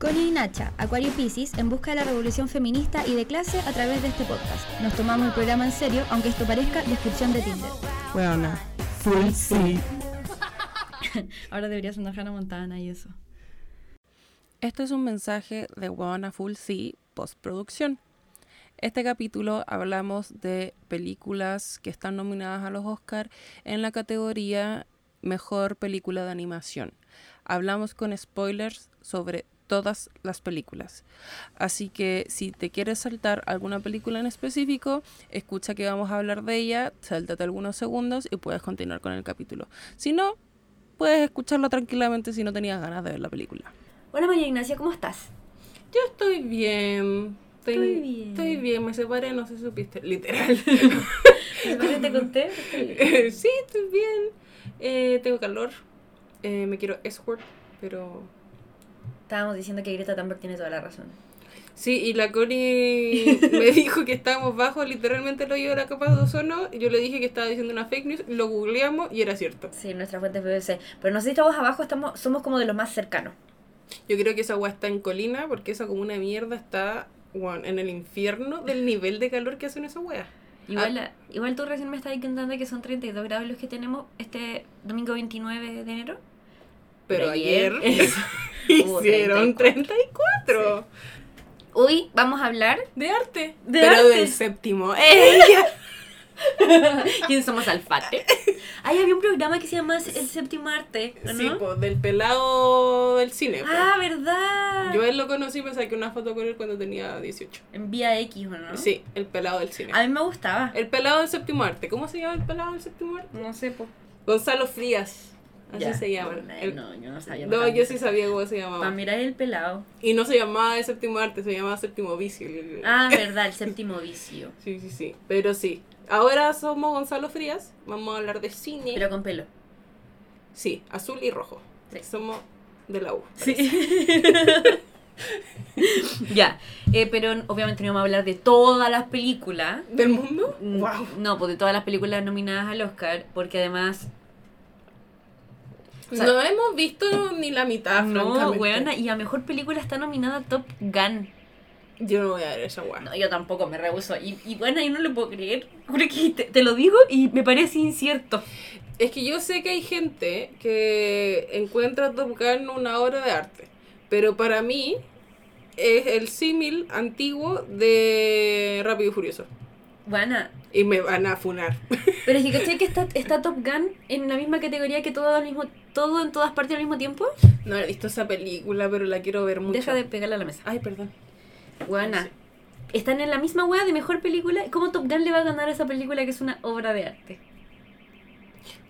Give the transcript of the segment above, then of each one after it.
Connie y Nacha, Acuario Pisces, en busca de la revolución feminista y de clase a través de este podcast. Nos tomamos el programa en serio, aunque esto parezca descripción de Tinder. Bueno, full sí. Ahora deberías andar Hannah Montana y eso. Esto es un mensaje de Wanna Full C postproducción. Este capítulo hablamos de películas que están nominadas a los Oscar en la categoría Mejor Película de Animación. Hablamos con spoilers sobre todas las películas. Así que si te quieres saltar alguna película en específico, escucha que vamos a hablar de ella, sáltate algunos segundos y puedes continuar con el capítulo. Si no, puedes escucharlo tranquilamente si no tenías ganas de ver la película. Hola María Ignacia, ¿cómo estás? Yo estoy bien. Estoy bien. Estoy bien, me separé, no sé si supiste, literal. te conté? sí, estoy bien. Eh, tengo calor. Eh, me quiero escort, pero... Estábamos diciendo que Greta Thunberg tiene toda la razón. Sí, y la Connie me dijo que estábamos bajo literalmente el hoyo de la capa de ozono. Yo le dije que estaba diciendo una fake news, lo googleamos y era cierto. Sí, nuestra fuente es BBC. Pero no sé si estamos abajo, estamos, somos como de los más cercanos. Yo creo que esa agua está en colina porque esa como una mierda está bueno, en el infierno del nivel de calor que hacen esa wea. Igual, ah. igual tú recién me estás contando que son 32 grados los que tenemos este domingo 29 de enero. Pero, ayer, hicieron 34. Hoy vamos a hablar de arte. De pero del séptimo. ¡Ella! ¿Quién somos Alfate? Ahí había un programa que se llama El Séptimo Arte, ¿no? Sí, pues, del pelado del cine. Ah, ¿verdad? Yo él lo conocí, me saqué una foto con él cuando tenía 18. En Vía X, ¿o no? Sí, el pelado del cine. A mí me gustaba. El pelado del Séptimo Arte. ¿Cómo se llama el pelado del Séptimo Arte? No sé, pues. Gonzalo Frías. Así se llama. No, yo no sabía. No, yo sí sabía cómo se llamaba. Para mirar el pelado. Y no se llamaba el séptimo arte, se llamaba séptimo vicio. Ah, verdad, el séptimo vicio. sí, sí, sí. Pero sí. Ahora somos Gonzalo Frías. Vamos a hablar de cine. Pero con pelo. Sí, azul y rojo. Somos de la U. Sí. ya, eh, pero obviamente no vamos a hablar de todas las películas. ¿Del mundo? Wow. No, pues de todas las películas nominadas al Oscar, porque además no hemos visto ni la mitad, No, weona, y a mejor película está nominada Top Gun. Yo no voy a ver esa weá. No, yo tampoco, me rehuso. Y, y bueno, yo no lo puedo creer. que te, lo digo y me parece incierto. Es que yo sé que hay gente que encuentra Top Gun una obra de arte. Pero para mí es el símil antiguo de Rápido y Furioso. Bueno, y me van a funar. Pero es que ¿cachai que está, está Top Gun en la misma categoría que todo al mismo todo en todas partes al mismo tiempo? No he visto esa película, pero la quiero ver mucho. Deja de pegarla a la mesa. Ay, perdón. Buena. Están en la misma wea de mejor película. ¿Cómo Top Gun le va a ganar a esa película que es una obra de arte?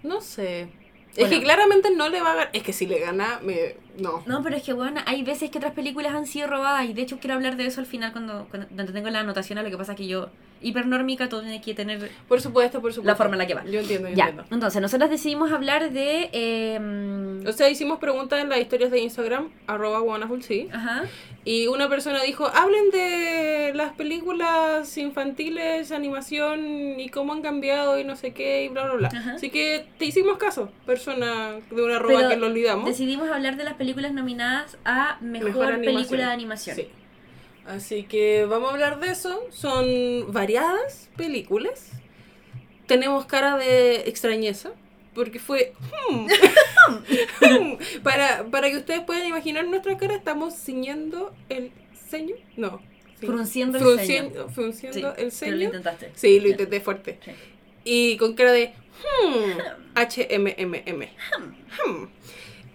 No sé. Es que claramente no le va a ganar. Es que si le gana, me. No. No, pero es que, bueno, hay veces que otras películas han sido robadas. Y de hecho, quiero hablar de eso al final cuando, cuando tengo la anotación. A lo que pasa que yo hipernórmica, todo tiene que tener por supuesto, por supuesto. la forma en la que va. Yo entiendo, yo ya. entiendo. Entonces, nosotros decidimos hablar de... Eh... O sea, hicimos preguntas en las historias de Instagram, arroba sí. Ajá. Y una persona dijo, hablen de las películas infantiles, animación y cómo han cambiado y no sé qué y bla, bla, bla. Así que te hicimos caso, persona de una arroba que lo olvidamos. Decidimos hablar de las películas nominadas a Mejor, Película de Animación. Sí. Así que vamos a hablar de eso. Son variadas películas. Tenemos cara de extrañeza. Porque fue... Hmm, para, para que ustedes puedan imaginar nuestra cara, estamos ciñendo el ceño. No. Frunciendo el ceño. Frunciendo el ceño. lo intentaste. Sí, lo intenté fuerte. Y con cara de... Hmm, HMMM. Hmm.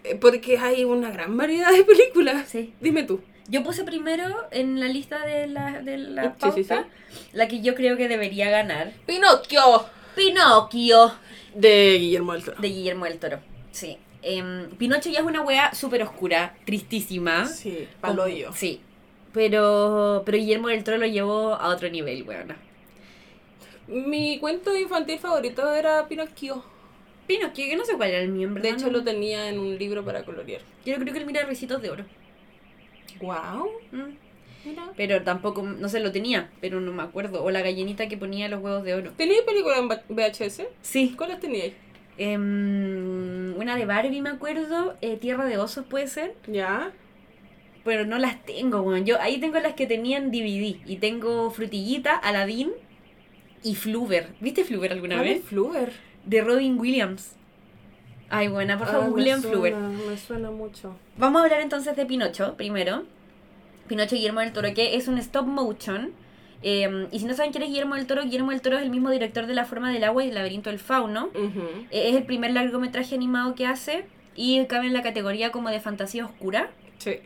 Eh, porque hay una gran variedad de películas. Sí. Dime tú. Yo puse primero en la lista de la, de la pauta la que yo creo que debería ganar. ¡Pinocchio! ¡Pinocchio! De Guillermo del Toro. De Guillermo del Toro, sí. Eh, Pinocho ya es una wea súper oscura, tristísima. Sí, paloyo. Sí. Pero, pero Guillermo del Toro lo llevó a otro nivel, weona. Mi cuento infantil favorito era Pinocchio. Pinocchio, que no sé cuál era el mío, De hecho, lo tenía en un libro para colorear. Yo creo que él mira Recitos de Oro. Wow. Mm. Pero tampoco, no sé, lo tenía, pero no me acuerdo. O la gallinita que ponía los huevos de oro. ¿Tenía película en VHS? Sí. ¿Cuáles teníais? Em, una de Barbie, me acuerdo. Eh, Tierra de Osos, puede ser. Ya. pero no las tengo, weón. Yo ahí tengo las que tenían DVD. Y tengo Frutillita, Aladdin y Fluver. ¿Viste Fluver alguna ¿Cuál vez? es Fluver? De Robin Williams. Ay, buena, por favor, Ah, me suena, Fluver. Me suena mucho. Vamos a hablar entonces de Pinocho primero. Pinocho Guillermo del Toro, que es un stop motion. Eh, y si no saben quién es Guillermo del Toro, Guillermo del Toro es el mismo director de La Forma del Agua y El Laberinto del Fauno. Eh, es el primer largometraje animado que hace y cabe en la categoría como de fantasía oscura. Sí.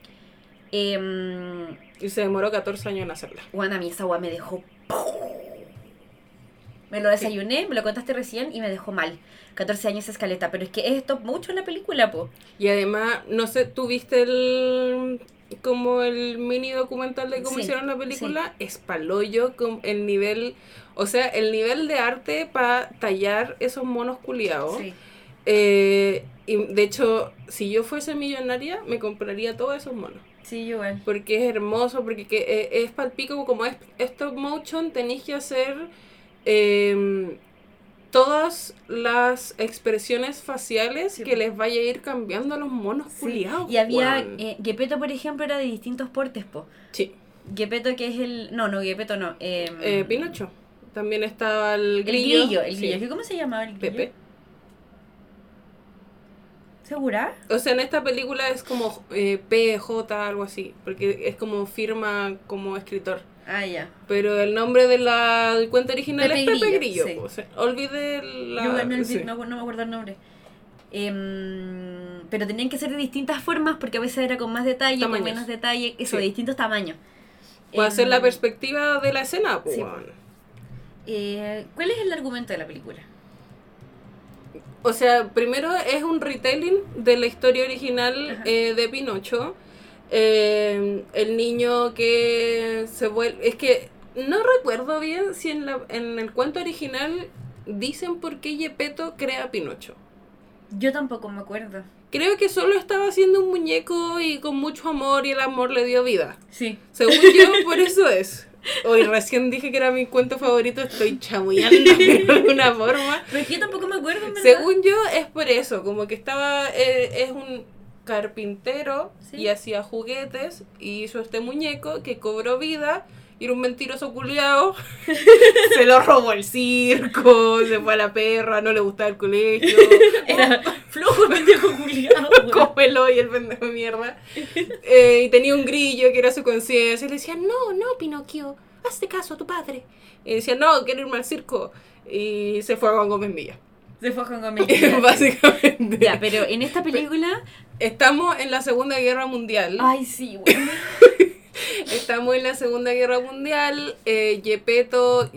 Eh, Y se demoró 14 años en hacerla. Juan, a mí esa agua me dejó... Me lo desayuné, me lo contaste recién y me dejó mal. 14 años escaleta, pero es que es stop motion la película, po. Y además, no sé, ¿tú viste el como el mini documental de cómo Sí, hicieron la película? Es paloyo con el nivel, o sea, el nivel de arte para tallar esos monos culiados. Sí. Eh, y de hecho, si yo fuese millonaria, me compraría todos esos monos. Sí, yo igual. Porque es hermoso, porque que, eh, es palpico, como es stop motion, tenéis que hacer em, todas las expresiones faciales Sí, que les vaya a ir cambiando a los monos Sí, culiados. Y había, eh, Gepetto, por ejemplo, era de distintos portes, po. Sí, Gepetto que es el... No, no, Gepetto no. eh, eh, Pinocho. También estaba el El grillo. grillo, el sí, grillo. ¿Cómo se llamaba el grillo? Pepe. ¿Segura? O sea, en esta película es como eh, PJ, algo así, porque es como firma como escritor. Ah, ya. Pero el nombre de la del cuento original Pepe es Pepe Grillo, sí. po, o sea, olvidé la... Yo me, olvidé- sí. no, no me acuerdo el nombre. Em, pero tenían que ser de distintas formas porque a veces era con más detalle, Tamaños. con menos detalle, eso, Sí. de distintos tamaños. O hacer la Em, perspectiva de la escena, pues. eh, ¿Cuál es el argumento de la película? O sea, primero es un retelling de la historia original eh, de Pinocho. Eh, el niño que se vuelve... Es que no recuerdo bien si en, la, en el cuento original dicen por qué Gepetto crea a Pinocho. Yo tampoco me acuerdo. Creo que solo estaba haciendo un muñeco y con mucho amor y el amor le dio vida. Sí. Según yo, por eso es. Hoy recién dije que era mi cuento favorito, estoy chamullando de alguna forma. Pero es que yo tampoco me acuerdo, verdad. Según yo, es por eso, como que estaba, eh, es un carpintero Sí. y hacía juguetes y hizo este muñeco que cobró vida y era un mentiroso culiao. se lo robó el circo, se fue a la perra, no le gustaba el colegio. Era flojo el pendejo culiado. Cómelo y el pendejo de mierda. Eh, y tenía un grillo que era su conciencia. Y le decía, no, no, Pinocchio, hazte caso a tu padre. Y decía, no, quiero irme al circo. Y se fue a Juan Gómez Villa. Se fue con Gómez. Básicamente. Ya, pero en esta película. Estamos en la Segunda Guerra Mundial. Ay, sí, güey. Estamos en la Segunda Guerra Mundial. Eh, Gepetto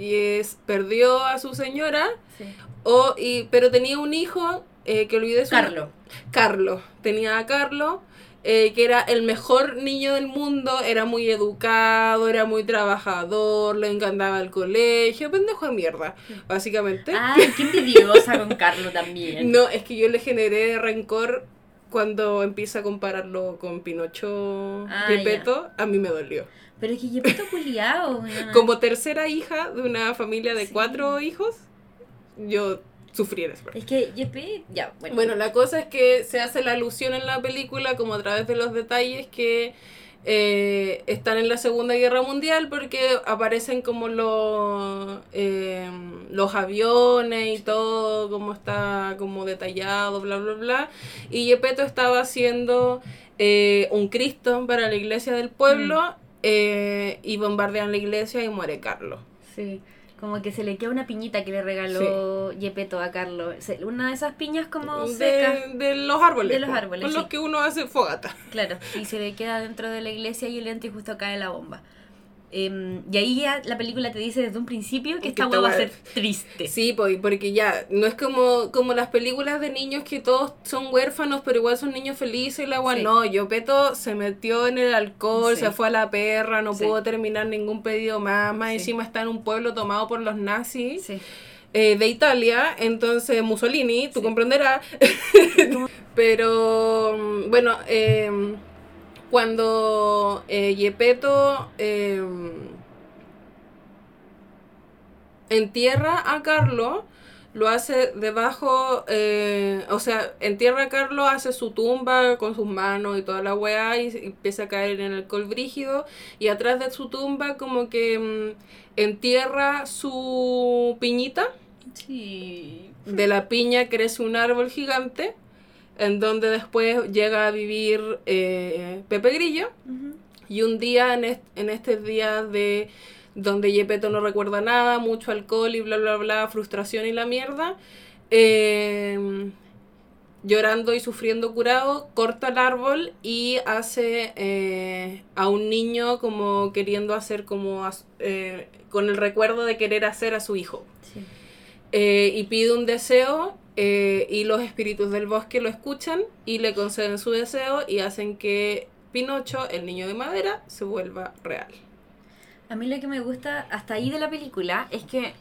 perdió a su señora. Sí. O, y, pero tenía un hijo eh, que olvidé su Carlo. Carlos. Tenía a Carlos, eh, que era el mejor niño del mundo, era muy educado, era muy trabajador, le encantaba el colegio, pendejo de mierda, básicamente. Ay, qué envidiosa con Carlo también. No, es que yo le generé rencor cuando empieza a compararlo con Pinocho Ah, Gepetto, a mí me dolió. Pero es que Gepetto culiao. Como tercera hija de una familia de Sí. cuatro hijos, yo sufrí en parte. Es que Gepetto. Ya, bueno. Bueno, la cosa es que se hace la alusión en la película, como a través de los detalles que eh, están en la Segunda Guerra Mundial, porque aparecen como los, eh, los aviones y todo, como está como detallado, bla, bla, bla. Y Gepetto estaba haciendo eh, un Cristo para la iglesia del pueblo eh, y bombardean la iglesia y muere Carlos. Sí. Como que se le queda una piñita que le regaló Gepetto a Carlo. Se- Una de esas piñas como. De, de los árboles. De los árboles, Con sí. los que uno hace fogata. Claro, y se le queda dentro de la iglesia y el y justo cae la bomba. Em, y ahí ya la película te dice desde un principio que Que esta hueá va a hueá- ser triste. Sí, porque ya, no es como, como las películas de niños que todos son huérfanos, pero igual son niños felices y la agua Sí. no. Yo Peto se metió en el alcohol, Sí. se fue a la perra, no Sí. pudo terminar ningún pedido más, más encima está en un pueblo tomado por los nazis eh, de Italia, entonces Mussolini, tú comprenderás. pero, mm, bueno, em, cuando eh, Gepetto em, entierra a Carlo, lo hace debajo, eh, o sea, entierra a Carlos, hace su tumba con sus manos y toda la weá y empieza a caer en el alcohol brígido y atrás de su tumba como que mm, entierra su piñita. Sí. De la piña crece un árbol gigante en donde después llega a vivir eh, Pepe Grillo y un día en, en este día de donde Yepeto no recuerda nada, mucho alcohol y bla, bla, bla, frustración y la mierda. Em, llorando y sufriendo curado, corta el árbol y hace eh, a un niño como queriendo hacer como eh, con el recuerdo de querer hacer a su hijo. Y pide un deseo y los espíritus del bosque lo escuchan y le conceden su deseo y hacen que Pinocho, el niño de madera, se vuelva real. A mí lo que me gusta hasta ahí de la película es que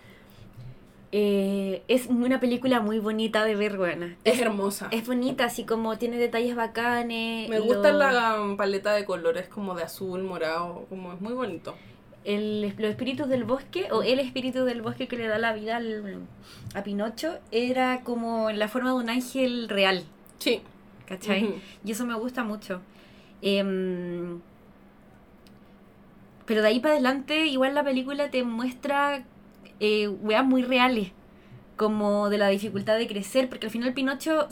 eh, es una película muy bonita de ver, buena. Es, hermosa. Es bonita, así como tiene detalles bacanes. Me gusta la paleta de colores como de azul, morado, como es muy bonito. El, los espíritus del bosque, o el espíritu del bosque que le da la vida a Pinocho, era como en la forma de un ángel real. Sí. ¿Cachai? Y eso me gusta mucho. Eh, pero de ahí para adelante, igual la película te muestra eh, weas muy reales, como de la dificultad de crecer, porque al final Pinocho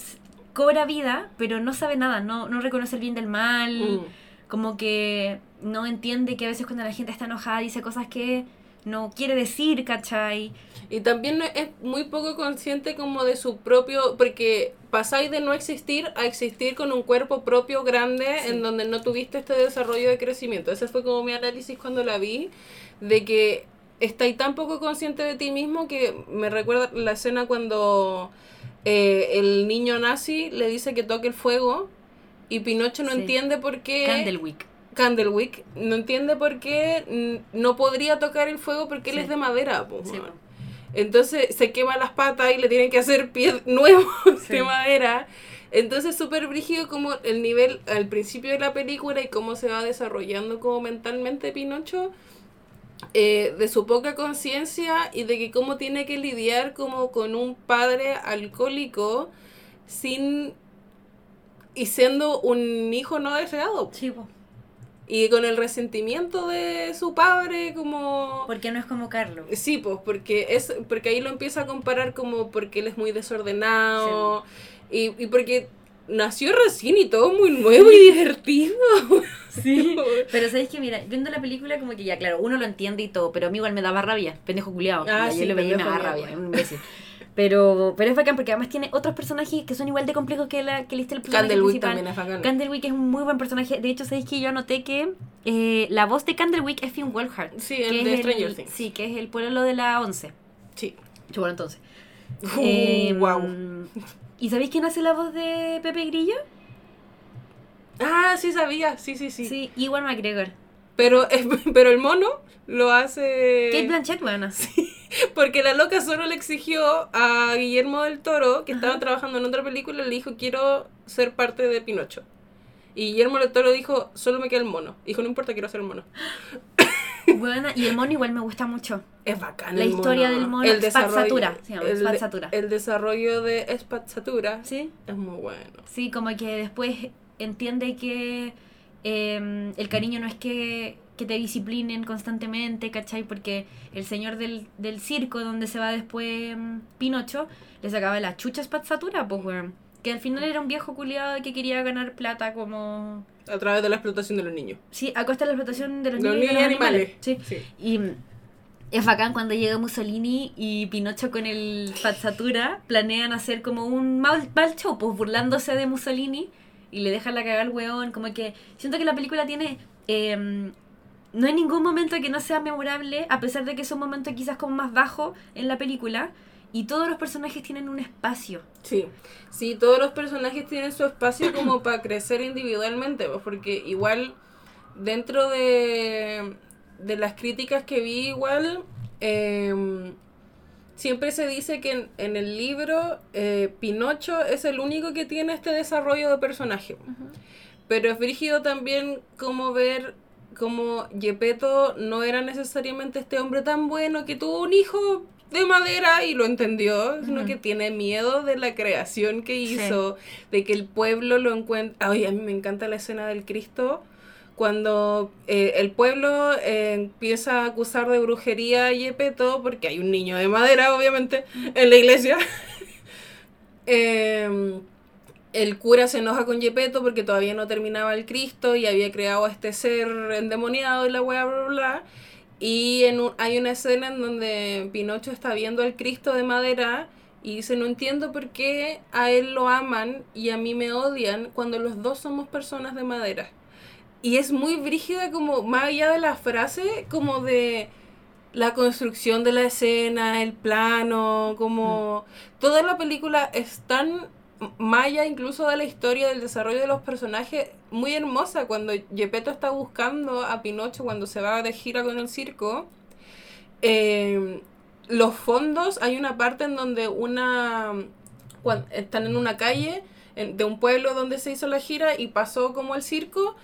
cobra vida, pero no sabe nada, no, no reconoce el bien del mal, mm. como que no entiende que a veces cuando la gente está enojada dice cosas que no quiere decir, ¿cachai? Y también es muy poco consciente como de su propio, porque pasáis de no existir a existir con un cuerpo propio grande en donde no tuviste este desarrollo de crecimiento. Ese fue como mi análisis cuando la vi, de que estáis tan poco consciente de ti mismo que me recuerda la escena cuando eh, el niño nazi le dice que toque el fuego y Pinocho no entiende por qué... Candlewick. Candlewick no entiende por qué no podría tocar el fuego porque él es de madera. Entonces se quema las patas y le tienen que hacer pies nuevos de madera. Entonces súper brígido como el nivel al principio de la película y cómo se va desarrollando como mentalmente Pinocho. Eh, de su poca conciencia y de que cómo tiene que lidiar como con un padre alcohólico sin y siendo un hijo no deseado. Sí, y con el resentimiento de su padre como porque no es como Carlos. Sí pues porque es porque ahí lo empieza a comparar como porque él es muy desordenado y, y porque nació recién y todo muy nuevo y divertido. Sí pero sabéis que mira viendo la película como que ya claro uno lo entiende y todo pero a mí igual me daba rabia pendejo culiado ah, yo lo veía y me daba rabia un imbécil pero, pero es bacán porque además tiene otros personajes que son igual de complejos que la que liste el Candlewick también es bacán. Candlewick es un muy buen personaje. De hecho, sabéis que yo anoté que eh, la voz de Candlewick es Finn Wolfhard. Sí, el de Stranger Things. Sí, que es el pueblo de la 11. Sí. Bueno, entonces. wow. Em, ¿Y sabéis quién hace la voz de Pepe Grillo? Ah, sí sabía, sí, sí, sí. Sí, Iwan McGregor. Pero, pero el mono lo hace... Kate Blanchett, bueno. Sí. Porque la loca solo le exigió a Guillermo del Toro, que estaba trabajando en otra película, le dijo, quiero ser parte de Pinocho. Y Guillermo del Toro dijo, solo me queda el mono. Dijo, no importa, quiero ser el mono. Bueno, y el mono igual me gusta mucho. Es bacán. La historia del mono. El desarrollo, el, el desarrollo de Spazzatura ¿Sí? es muy bueno. Sí, como que después entiende que em, el cariño no es que que te disciplinen constantemente, ¿cachai? Porque el señor del, del circo, donde se va después mm, Pinocho, le sacaba la chucha espazzatura, pues, weón. Que al final era un viejo culiado que quería ganar plata como... A través de la explotación de los niños. Sí, a costa de la explotación de los, niños, y, los animales. Sí. Y mm, es bacán cuando llega Mussolini y Pinocho con el Spazzatura planean hacer como un mal, mal show, pues burlándose de Mussolini y le dejan la cagada al weón. Como que siento que la película tiene eh, no hay ningún momento que no sea memorable, a pesar de que es un momento quizás como más bajo en la película. Y todos los personajes tienen un espacio. Sí, sí, todos los personajes tienen su espacio como para crecer individualmente, pues, porque igual dentro de, de las críticas que vi igual, em, siempre se dice que en, el libro eh, Pinocho es el único que tiene este desarrollo de personaje. Pero es brígido también como ver como Yepeto no era necesariamente este hombre tan bueno que tuvo un hijo de madera y lo entendió, sino que tiene miedo de la creación que Sí. hizo, de que el pueblo lo encuentra. Ay, a mí me encanta la escena del Cristo. Cuando eh, el pueblo eh, empieza a acusar de brujería a Yepeto, porque hay un niño de madera, obviamente, en la iglesia. Em, el cura se enoja con Yepeto porque todavía no terminaba el Cristo y había creado a este ser endemoniado y la wea bla bla bla. Y en un- hay una escena en donde Pinocho está viendo al Cristo de madera y dice, no entiendo por qué a él lo aman y a mí me odian cuando los dos somos personas de madera. Y es muy brígida como, más allá de la frase, como de la construcción de la escena, el plano, como toda la película es tan maya incluso de la historia del desarrollo de los personajes muy hermosa cuando Gepetto está buscando a Pinocho cuando se va de gira con el circo eh, los fondos hay una parte en donde una están en una calle de un pueblo donde se hizo la gira y pasó como el circo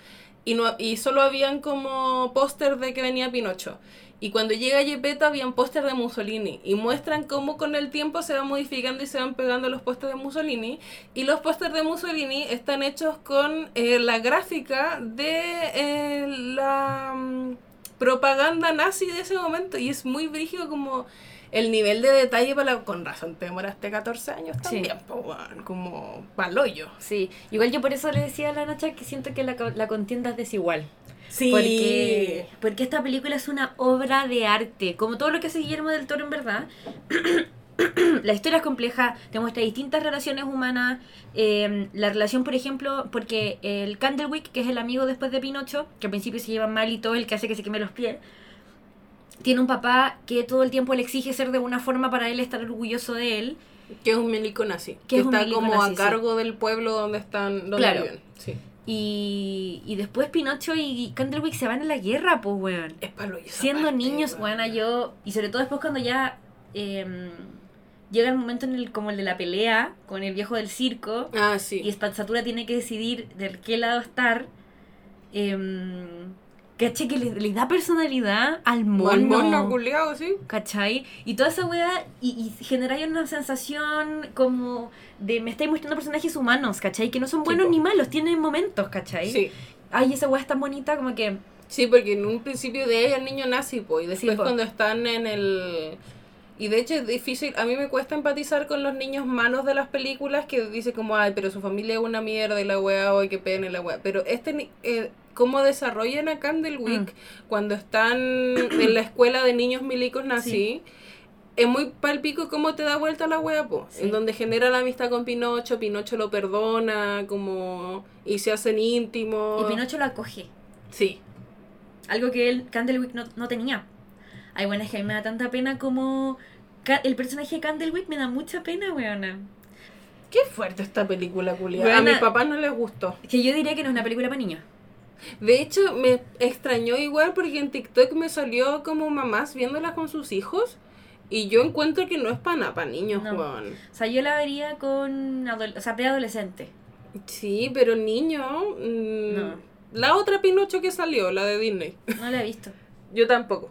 y no y solo habían como póster de que venía Pinocho y cuando llega Gepetto habían póster de Mussolini. Y muestran cómo con el tiempo se van modificando y se van pegando los pósters de Mussolini. Y los pósters de Mussolini están hechos con eh, la gráfica de eh, la mm, propaganda nazi de ese momento. Y es muy brígido como el nivel de detalle para la... con razón te demoraste 14 años Sí. también po, weón, como paloyo Sí, igual yo por eso le decía a la Nacha que siento que la, la contienda es desigual. sí Porque, porque esta película es una obra de arte, como todo lo que hace Guillermo del Toro en verdad. la historia es compleja, te muestra distintas relaciones humanas. eh, la relación, por ejemplo, porque el Candlewick, que es el amigo después de Pinocho, que al principio se llevan mal y todo, el que hace que se queme los pies, tiene un papá que todo el tiempo le exige ser de una forma para él estar orgulloso de él. que es un milico nazi Que que es un está como nazi, a sí. cargo del pueblo donde están donde Claro. viven sí Y, y después Pinocho y Candlewick se van a la guerra, pues, weón. es esa siendo parte, niños, weón. bueno, yo, y sobre todo después cuando ya em, llega el momento en el como el de la pelea con el viejo del circo ah sí y Spazzatura tiene que decidir de qué lado estar, eh, caché que le, le da personalidad al mono. Al mono culiao, sí ¿Cachai? Y toda esa weá, y, y genera una sensación como de me estáis mostrando personajes humanos, ¿cachai? Que no son buenos ni malos, tienen momentos, ¿cachai? sí Ay, esa weá es tan bonita como que... Sí, porque en un principio de ella el niño nazi, po, y después Sí, cuando están en el... Y de hecho es difícil, a mí me cuesta empatizar con los niños malos de las películas que dice como, ay, pero su familia es una mierda y la weá, ay, qué pena y la weá. Pero este, ni- eh, cómo desarrollan a Candlewick cuando están en la escuela de niños milicos nazi, Sí. es muy palpico cómo te da vuelta la weá, po. Sí. En donde genera la amistad con Pinocho, Pinocho lo perdona, como... Y se hacen íntimos. Y Pinocho lo acoge. Sí. Algo que él, Candlewick, no, no tenía. Ay, bueno, es que a mí me da tanta pena como... El personaje de Candlewick me da mucha pena, weona. Qué fuerte esta película, culia. A mis papás no les gustó. Que yo diría que no es una película para niños. De hecho, me extrañó igual porque en TikTok me salió como mamás viéndola con sus hijos. Y yo encuentro que no es para nada, para niños, No. Juan. O sea, yo la vería con... O sea, preadolescente. Sí, pero niño. mm, No. La otra Pinocho que salió, la de Disney. No la he visto. Yo tampoco.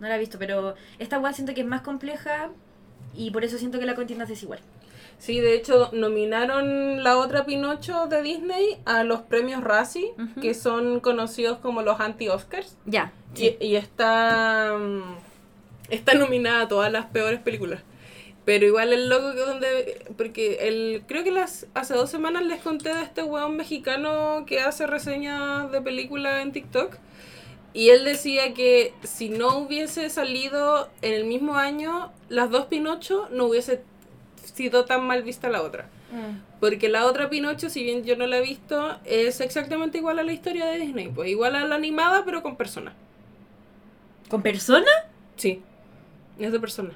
No la he visto, pero esta weá siento que es más compleja y por eso siento que la contienda es desigual. Sí, de hecho, nominaron la otra Pinocho de Disney a los premios Razzie, que son conocidos como los anti-Oscars. Ya. Y, y está, mm, está nominada a todas las peores películas. Pero igual el loco que donde... Porque el, creo que las, hace dos semanas les conté de este weón mexicano que hace reseñas de películas en TikTok. Y él decía que si no hubiese salido en el mismo año, las dos Pinocho no hubiese sido tan mal vista la otra. Porque la otra Pinocho, si bien yo no la he visto, es exactamente igual a la historia de Disney. Pues igual a la animada, pero con personas. ¿Con persona? Sí, es de persona.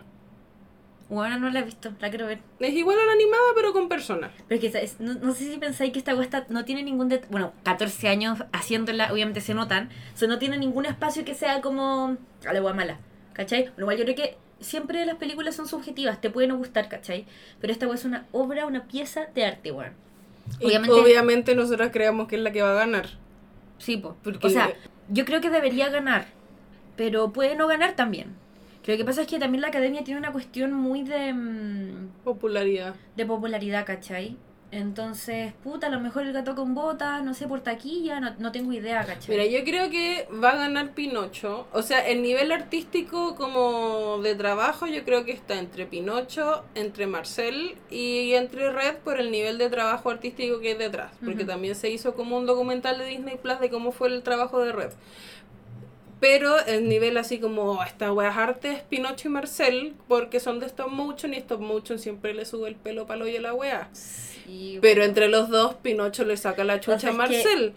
Bueno, no la he visto, la quiero ver. Es igual a la animada, pero con personas. Pero es que no, no sé si pensáis que esta está- no tiene ningún... det- Bueno, 14 años haciéndola, obviamente se notan. O sea, no tiene ningún espacio que sea como... A la weá mala, ¿cachai? Lo cual yo creo que siempre las películas son subjetivas, te pueden no gustar, ¿cachai? Pero esta es una obra, una pieza de arte, weón. Y Obviamente- Obviamente, nosotros creemos que es la que va a ganar. Sí, po. Porque- O sea, yo creo que debería ganar, pero puede no ganar también. Lo que pasa es que también la academia tiene una cuestión muy de, mm, Popularidad. de popularidad, ¿cachai? Entonces, puta, a lo mejor el gato con botas, no sé, por taquilla, no, no tengo idea, ¿cachai? Mira, yo creo que va a ganar Pinocho. O sea, el nivel artístico como de trabajo yo creo que está entre Pinocho, entre Marcel y entre Red por el nivel de trabajo artístico que hay detrás. Porque también se hizo como un documental de Disney Plus de cómo fue el trabajo de Red. Pero el nivel así como "Oh, esta wea es arte es Pinocho y Marcel porque son de stop motion y stop motion siempre le sube el pelo palo y a la wea. Sí, Pero entre los dos, Pinocho le saca la chucha a Marcel.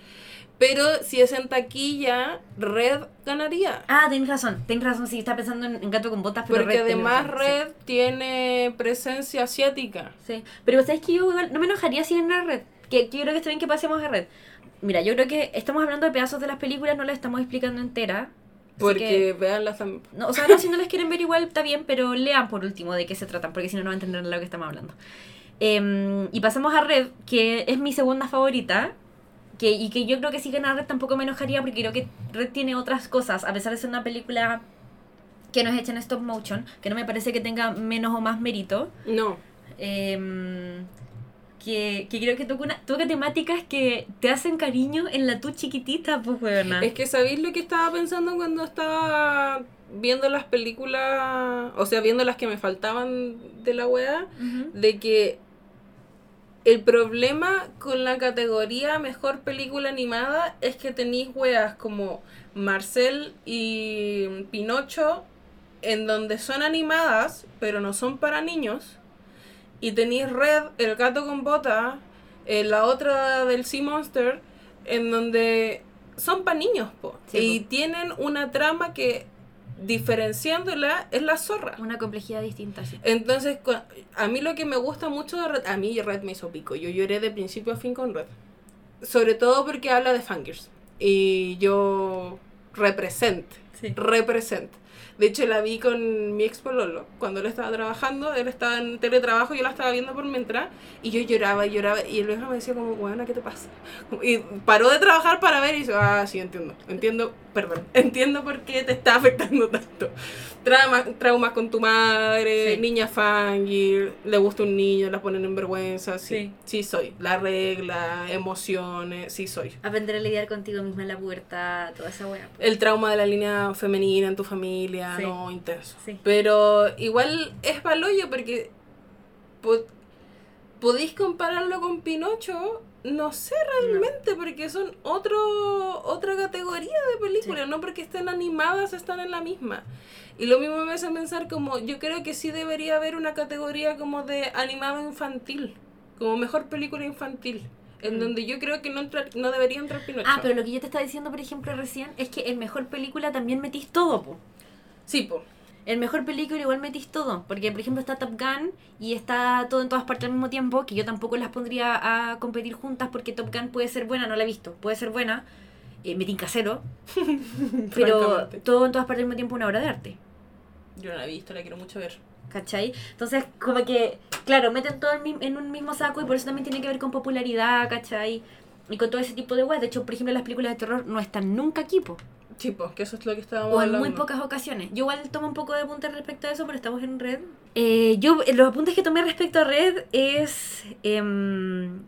Pero si es en taquilla, Red ganaría. Ah, tenés razón, tenés razón, sí, está pensando en, en gato con botas, pero Porque Red, además razón, sí. Red tiene presencia asiática. Sí, pero ¿sabes que yo no me enojaría si en la red? Que, que yo creo que está bien que pasemos a red. Mira, yo creo que estamos hablando de pedazos de las películas, no las estamos explicando entera. Porque que- vean las tam- no, o sea, no, si no les quieren ver igual está bien, pero lean por último de qué se tratan, porque si no, no van a entender de lo que estamos hablando. Em, y pasamos a Red, que es mi segunda favorita. Que, y que yo creo que si gana Red tampoco me enojaría, porque creo que Red tiene otras cosas, a pesar de ser una película que no es hecha en stop motion, que no me parece que tenga menos o más mérito. No. Em, que, que creo que toca, una, toca temáticas que te hacen cariño en la tu chiquitita, pues, weona. Es que ¿sabéis lo que estaba pensando cuando estaba viendo las películas? O sea, viendo las que me faltaban de la wea. De que el problema con la categoría mejor película animada es que tenéis weas como Marcel y Pinocho en donde son animadas, pero no son para niños. Y tenéis Red, el gato con bota, eh, la otra del Sea Monster, en donde son para niños, po. Sí, y po. tienen una trama que, diferenciándola, es la zorra. Una complejidad distinta, sí. Entonces, a mí lo que me gusta mucho de Red, a mí Red me hizo pico, yo lloré de principio a fin con Red. Sobre todo porque habla de fangirls. Y yo represento, Sí. represento. De hecho, la vi con mi ex pololo. Cuando él estaba trabajando, él estaba en teletrabajo, yo la estaba viendo por mientras. Y yo lloraba y lloraba. Y el viejo me decía como, bueno, ¿qué te pasa? Y paró de trabajar para ver y dice, ah, sí, entiendo. Entiendo, perdón. Entiendo por qué te está afectando tanto. Trauma, traumas con tu madre, Sí. niña fangir, le gusta un niño, la ponen en vergüenza. Sí, Sí. sí soy. La regla, emociones, sí soy. Aprender a lidiar contigo misma en la puerta, toda esa wea. pues. El trauma de la línea femenina en tu familia, Sí. no, intenso. Sí. Pero igual es paloyo porque po- podéis compararlo con Pinocho, no sé realmente, porque son otro otra categoría de películas, Sí. no porque estén animadas están en la misma. Y lo mismo me hace pensar como, yo creo que sí debería haber una categoría como de animado infantil, como mejor película infantil, en Mm. donde yo creo que no, entra- no debería entrar Pinocho. Ah, pero lo que yo te estaba diciendo, por ejemplo, recién, es que en mejor película también metís todo, po. Sí, po. En mejor película igual metís todo. Porque, por ejemplo, está Top Gun y está todo en todas partes al mismo tiempo. Que yo tampoco las pondría a competir juntas porque Top Gun puede ser buena, no la he visto. Puede ser buena, eh, me tinca cero. pero todo en todas partes al mismo tiempo una obra de arte. Yo no la he visto, la quiero mucho ver. ¿Cachai? Entonces, como que, claro, meten todo en, mi- en un mismo saco y por eso también tiene que ver con popularidad, ¿cachai? Y con todo ese tipo de weas. De hecho, por ejemplo, las películas de terror no están nunca aquí, po. Sí, pues, que eso es lo que estábamos O en hablando. muy pocas ocasiones. Yo igual tomo un poco de apuntes respecto a eso, pero estamos en red. Eh, yo, eh, los apuntes que tomé respecto a red es... em,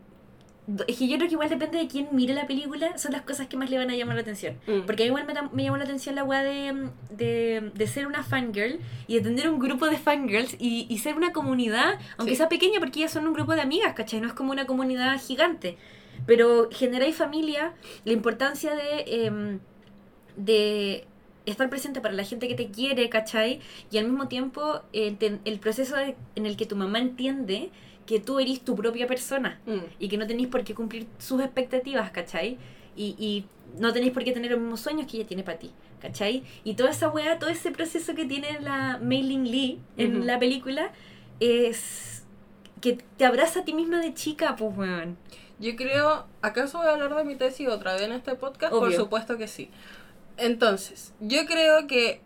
do- es que yo creo que igual depende de quién mire la película, son las cosas que más le van a llamar la atención. Mm. Porque a mí igual me, me llamó la atención la weá de, de, de ser una fangirl y de tener un grupo de fangirls y, y ser una comunidad, aunque Sí. sea pequeña, porque ellas son un grupo de amigas, ¿cachai? No es como una comunidad gigante. Pero generáis familia, la importancia de, em, de estar presente para la gente que te quiere, ¿cachai? Y al mismo tiempo eh, te- el proceso de- en el que tu mamá entiende que tú eres tu propia persona Mm. y que no tenéis por qué cumplir sus expectativas, ¿cachai? Y, y no tenéis por qué tener los mismos sueños que ella tiene para ti, ¿cachai? Y toda esa weá, todo ese proceso que tiene la Mei Ling Lee en la película es que te abraza a ti misma de chica, pues weón. Yo creo, ¿acaso voy a hablar de mi tesis otra vez en este podcast? Por supuesto que sí. Entonces, yo creo que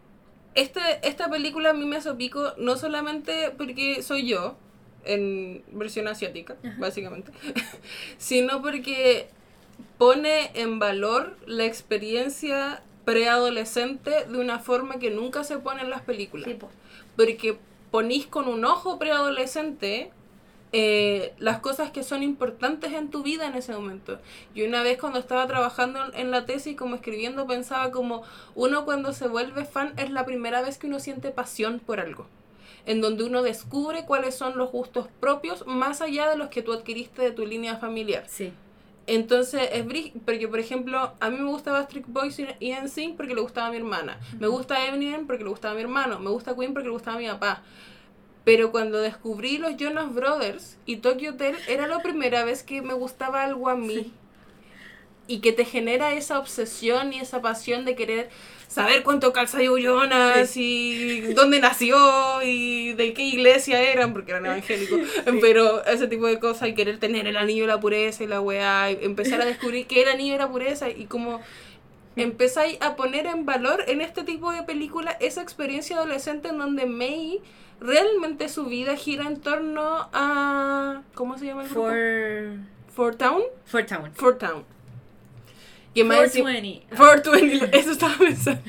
este, esta película a mí me hace pico no solamente porque soy yo, en versión asiática, Ajá. básicamente, sino porque pone en valor la experiencia preadolescente de una forma que nunca se pone en las películas. Sí, po. Porque ponís con un ojo preadolescente eh, las cosas que son importantes en tu vida en ese momento. Y una vez cuando estaba trabajando en- la tesis, como escribiendo, pensaba como uno cuando se vuelve fan es la primera vez que uno siente pasión por algo. En donde uno descubre cuáles son los gustos propios más allá de los que tú adquiriste de tu línea familiar. Sí. Entonces, es porque por ejemplo, a mí me gustaba Strict Boys y- y NSYNC porque le gustaba a mi hermana. Me gusta Eminem porque le gustaba a mi hermano. Me gusta Queen porque le gustaba a mi papá. Pero cuando descubrí los Jonas Brothers y Tokyo Hotel, era la primera vez que me gustaba algo a mí. Sí. Y que te genera esa obsesión y esa pasión de querer saber cuánto calza Joe Jonas y dónde nació y de qué iglesia eran, porque eran evangélicos. Pero ese tipo de cosas y querer tener el anillo de la pureza y la weá, y empezar a descubrir que era anillo de la pureza y como empezáis a poner en valor en este tipo de película esa experiencia adolescente en donde May realmente su vida gira en torno a ¿cómo se llama el grupo? For, For Town for Town. For Town que más encima- 420. 420 eso estaba pensando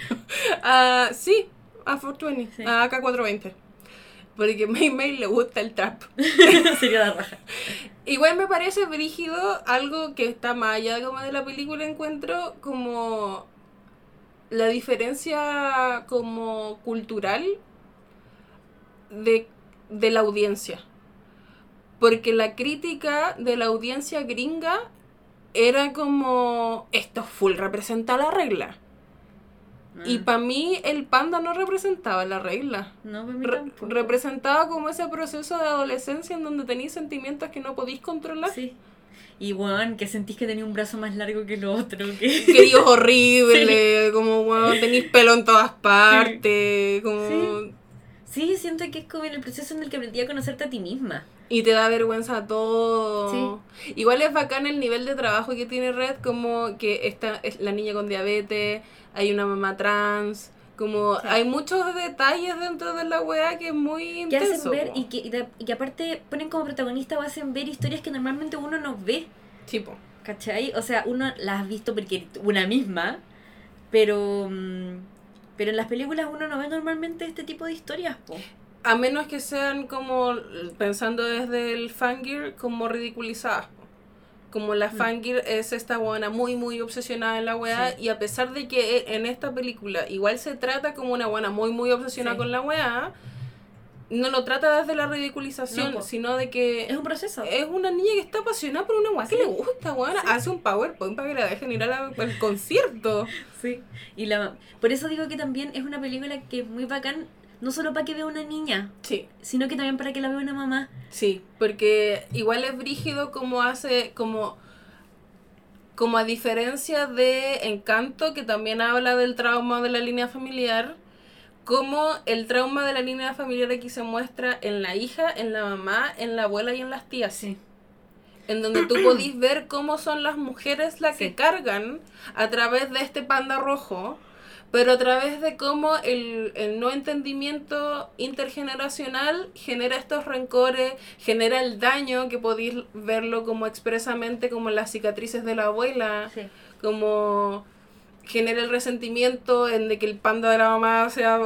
Ah, sí a 420 Sí. a AK420 porque May May le gusta el trap Sería la raja. Igual me parece brígido algo que está más allá como de la película encuentro como la diferencia como cultural de, de la audiencia. Porque la crítica de la audiencia gringa era como esto full representa la regla. Y Ah. para mí el panda no representaba la regla. No, para mí Re- representaba como ese proceso de adolescencia en donde tenéis sentimientos que no podéis controlar. Sí. Y bueno, que sentís que tenía un brazo más largo que el otro. Que... Queridos horrible, como bueno, tenéis pelo en todas partes, como Sí. Sí, siento que es como en el proceso en el que aprendí a conocerte a ti misma. Y te da vergüenza todo. Igual es bacán el nivel de trabajo que tiene Red, como que está es la niña con diabetes, hay una mamá trans, como Sí. hay muchos detalles dentro de la weá que es muy Que intenso. hacen ver y que, y, de- y que aparte ponen como protagonista o hacen ver historias que normalmente uno no ve. Sí, po. ¿Cachai? O sea, uno las has visto porque una misma, pero mm, pero en las películas uno no ve normalmente este tipo de historias, po. A menos que sean como, pensando desde el fangirl, como ridiculizadas. Como la Mm. es esta buena muy, muy obsesionada en la weá. Sí. Y a pesar de que e- en esta película igual se trata como una buena muy, muy obsesionada Sí. con la weá, no lo trata desde la ridiculización, No, sino de que Es un proceso. es una niña que está apasionada por una weá que le gusta, weá. Hace un PowerPoint para que la dejen ir al concierto. Sí. Y la, por eso digo que también es una película que es muy bacán, no solo para que vea una niña, Sí. sino que también para que la vea una mamá. Sí, porque igual es brígido como hace, como, como a diferencia de Encanto, que también habla del trauma de la línea familiar, como el trauma de la línea familiar aquí se muestra en la hija, en la mamá, en la abuela y en las tías. Sí. En donde tú podís ver cómo son las mujeres las que cargan a través de este panda rojo, pero a través de cómo el, el no entendimiento intergeneracional genera estos rencores, genera el daño, que podéis verlo como expresamente como en las cicatrices de la abuela, Sí. como genera el resentimiento en de que el panda de la mamá sea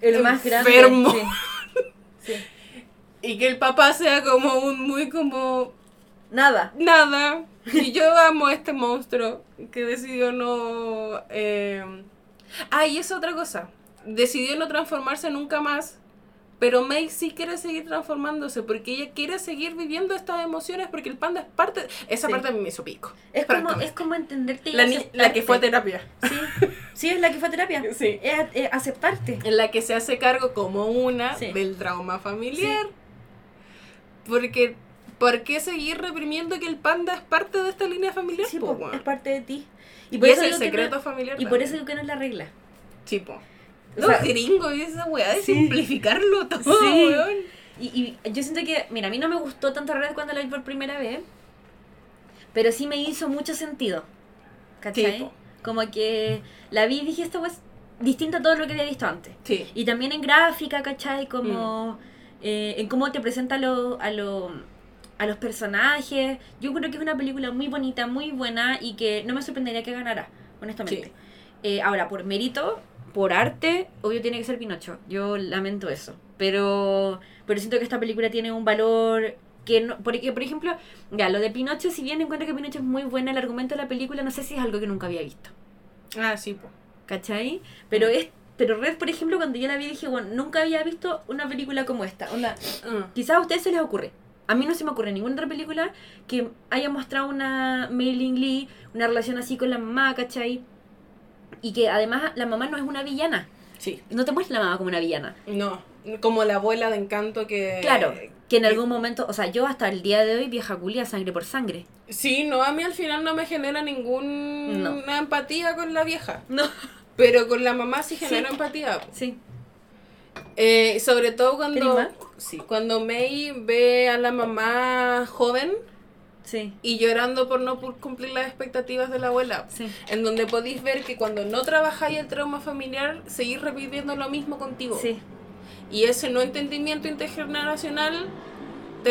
El más grande. enfermo Sí. Sí. y que el papá sea como un muy como Nada. nada. Y yo amo a este monstruo que decidió no... Eh... Ah, y es otra cosa. Decidió no transformarse nunca más. Pero May sí quiere seguir transformándose porque ella quiere seguir viviendo estas emociones porque el panda es parte... Esa Sí. parte a mí me hizo pico. Es como, es como entenderte y La, ni- la que fue a terapia. Sí. sí, es la que fue a terapia. Sí. Es, es aceptarte. En la que se hace cargo como una Sí. del trauma familiar. Porque... ¿Por qué seguir reprimiendo que el panda es parte de esta línea familiar? Sí, po, po, es parte de ti. Y, por es eso el digo que secreto no- familiar. Y por eso digo que no es la regla. Tipo. O Los sea, gringos y esa weá de sí. simplificarlo todo, Sí. weón. Y, y yo siento que, mira, a mí no me gustó tanto Red cuando la vi por primera vez, pero sí me hizo mucho sentido. ¿Cachai? Sí, po. Como que la vi y dije, esto es distinto a todo lo que había visto antes. Sí. Y también en gráfica, ¿cachai? Mm. Como eh, en cómo te presenta a, lo- a, lo- a los personajes. Yo creo que es una película muy bonita, muy buena y que no me sorprendería que ganara, honestamente. Sí. Eh, ahora, por mérito, por arte, obvio tiene que ser Pinocho. Yo lamento eso. Pero, pero siento que esta película tiene un valor que no, porque, por ejemplo, ya, lo de Pinocho, si bien encuentro que Pinocho es muy buena, el argumento de la película no sé si es algo que nunca había visto. Ah, sí, pues. ¿Cachai? Pero es pero Red, por ejemplo, cuando yo la vi dije, bueno, nunca había visto una película como esta. Onda, quizás a ustedes se les ocurre. A mí no se me ocurre ninguna otra película que haya mostrado una Mailing Lee, una relación así con la mamá, ¿cachai? Y que además la mamá no es una villana. Sí. No te muestra la mamá como una villana. No, como la abuela de encanto que... Claro, que en algún momento, o sea, yo hasta el día de hoy vieja culia sangre por sangre. Sí, no, a mí al final no me genera ninguna empatía con la vieja. No. Pero con la mamá sí genera empatía. Sí. Eh, sobre todo cuando, sí, cuando May ve a la mamá joven sí. y llorando por no cumplir las expectativas de la abuela. Sí. En donde podéis ver que cuando no trabajáis el trauma familiar, seguís repitiendo lo mismo contigo. Sí. Y ese no entendimiento intergeneracional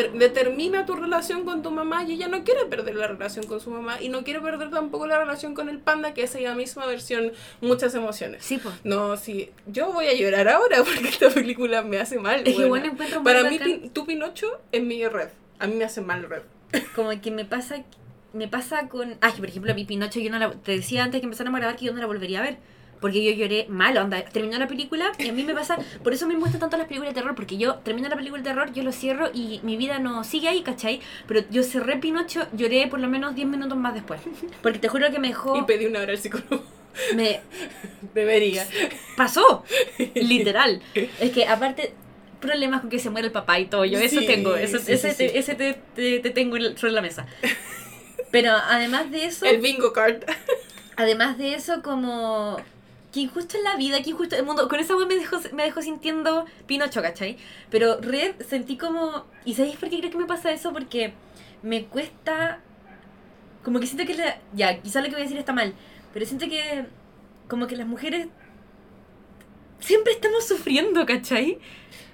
determina tu relación con tu mamá y ella no quiere perder la relación con su mamá y no quiere perder tampoco la relación con el panda, que es ella misma versión, muchas emociones. Sí, pues. No, sí, yo voy a llorar ahora porque esta película me hace mal. Es bueno, encuentro Para mí, tu Pinocho es mi red. A mí me hace mal red. Como que me pasa me pasa con. Ah, por ejemplo, mi Pinocho, yo no la. Te decía antes que empezaron a grabar que yo no la volvería a ver porque yo lloré mal, onda, terminó la película y a mí me pasa, por eso me gustan tanto las películas de terror, porque yo termino la película de terror, yo lo cierro y mi vida no sigue ahí, ¿cachai? Pero yo cerré Pinocho, lloré por lo menos 10 minutos más después, porque te juro que me dejó... Y pedí una hora al psicólogo. Me... Debería. Pasó, literal. Es que aparte, problemas con que se muere el papá y todo, yo eso tengo, eso, ese, te, ese te, te, tengo sobre la mesa. Pero además de eso... El bingo card. Además de eso, como que injusto en la vida, que injusto el mundo. Con esa web me dejó, me dejó sintiendo Pinocho, ¿cachai? Pero Red sentí como. ¿Y sabéis por qué creo que me pasa eso? Porque me cuesta. Como que siento que la. Ya, quizá lo que voy a decir está mal. Pero siento que. Como que las mujeres. Siempre estamos sufriendo, ¿cachai?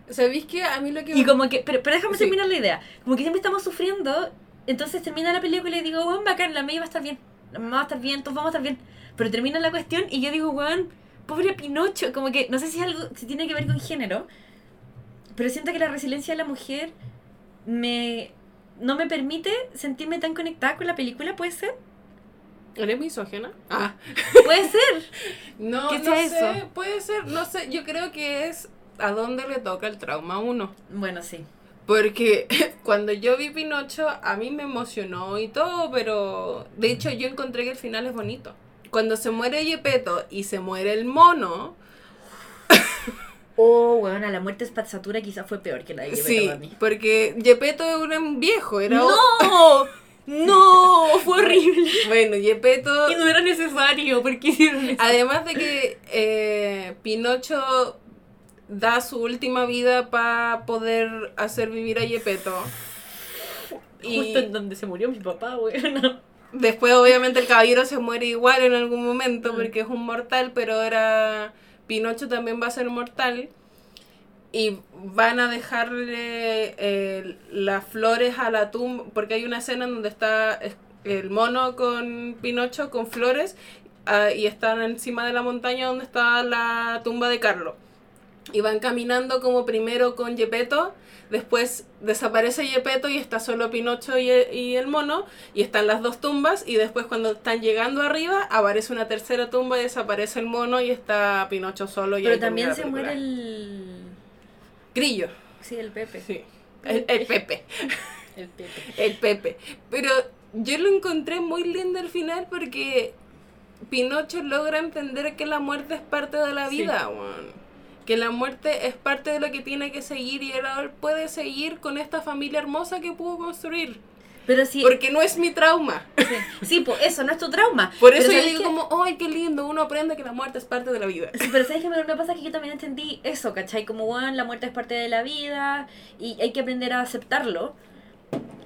¿Sabéis que a mí lo que.? Y como que. Pero, pero déjame terminar la idea. Como que siempre estamos sufriendo. Entonces termina la película y digo, bueno, bacán, la media va a estar bien. La mamá va a estar bien, todos vamos a estar bien. Pero termina la cuestión y yo digo, weón, pobre Pinocho. Como que no sé si es algo, si tiene que ver con género, pero siento que la resiliencia de la mujer me no me permite sentirme tan conectada con la película, ¿puede ser? ¿Eres misógena? Ah. Puede ser. no, ¿Qué no sé, eso? puede ser, no sé, yo creo que es a dónde le toca el trauma a uno. Bueno, sí. Porque cuando yo vi Pinocho, a mí me emocionó y todo, pero de hecho yo encontré que el final es bonito cuando se muere Yepeto y se muere el mono. Oh, bueno, la muerte espazzatura quizás fue peor que la de Yepeto sí, para mí. porque Yepeto era un viejo, era... ¡No! ¡No! ¡Fue horrible! bueno, Yepeto... Y no era necesario, ¿por qué hicieron eso? Además de que eh, Pinocho da su última vida para poder hacer vivir a Yepeto. Justo en donde se murió mi papá, bueno. Después, obviamente, el caballero se muere igual en algún momento mm. porque es un mortal, pero ahora Pinocho también va a ser mortal. Y van a dejarle eh, las flores a la tumba, porque hay una escena en donde está el mono con Pinocho con flores ah, y están encima de la montaña donde está la tumba de Carlo. Y van caminando como primero con Gepetto Después desaparece Yepeto y está solo Pinocho y el, mono. Y están las dos tumbas. Y después cuando están llegando arriba, aparece una tercera tumba y desaparece el mono y está Pinocho solo. Y Pero también se muere el... Grillo. Sí, el Pepe. Sí. El, el Pepe. el Pepe. El Pepe. Pero yo lo encontré muy lindo al final porque Pinocho logra entender que la muerte es parte de la vida, que la muerte es parte de lo que tiene que seguir y él puede seguir con esta familia hermosa que pudo construir. Pero sí. Porque no es mi trauma. Sí, pues eso no es tu trauma. Por eso yo digo como, ¡ay, qué lindo! Uno aprende que la muerte es parte de la vida. Sí, pero ¿sabes qué me pasa? Que yo también entendí eso, ¿cachai? Como, bueno, la muerte es parte de la vida y hay que aprender a aceptarlo.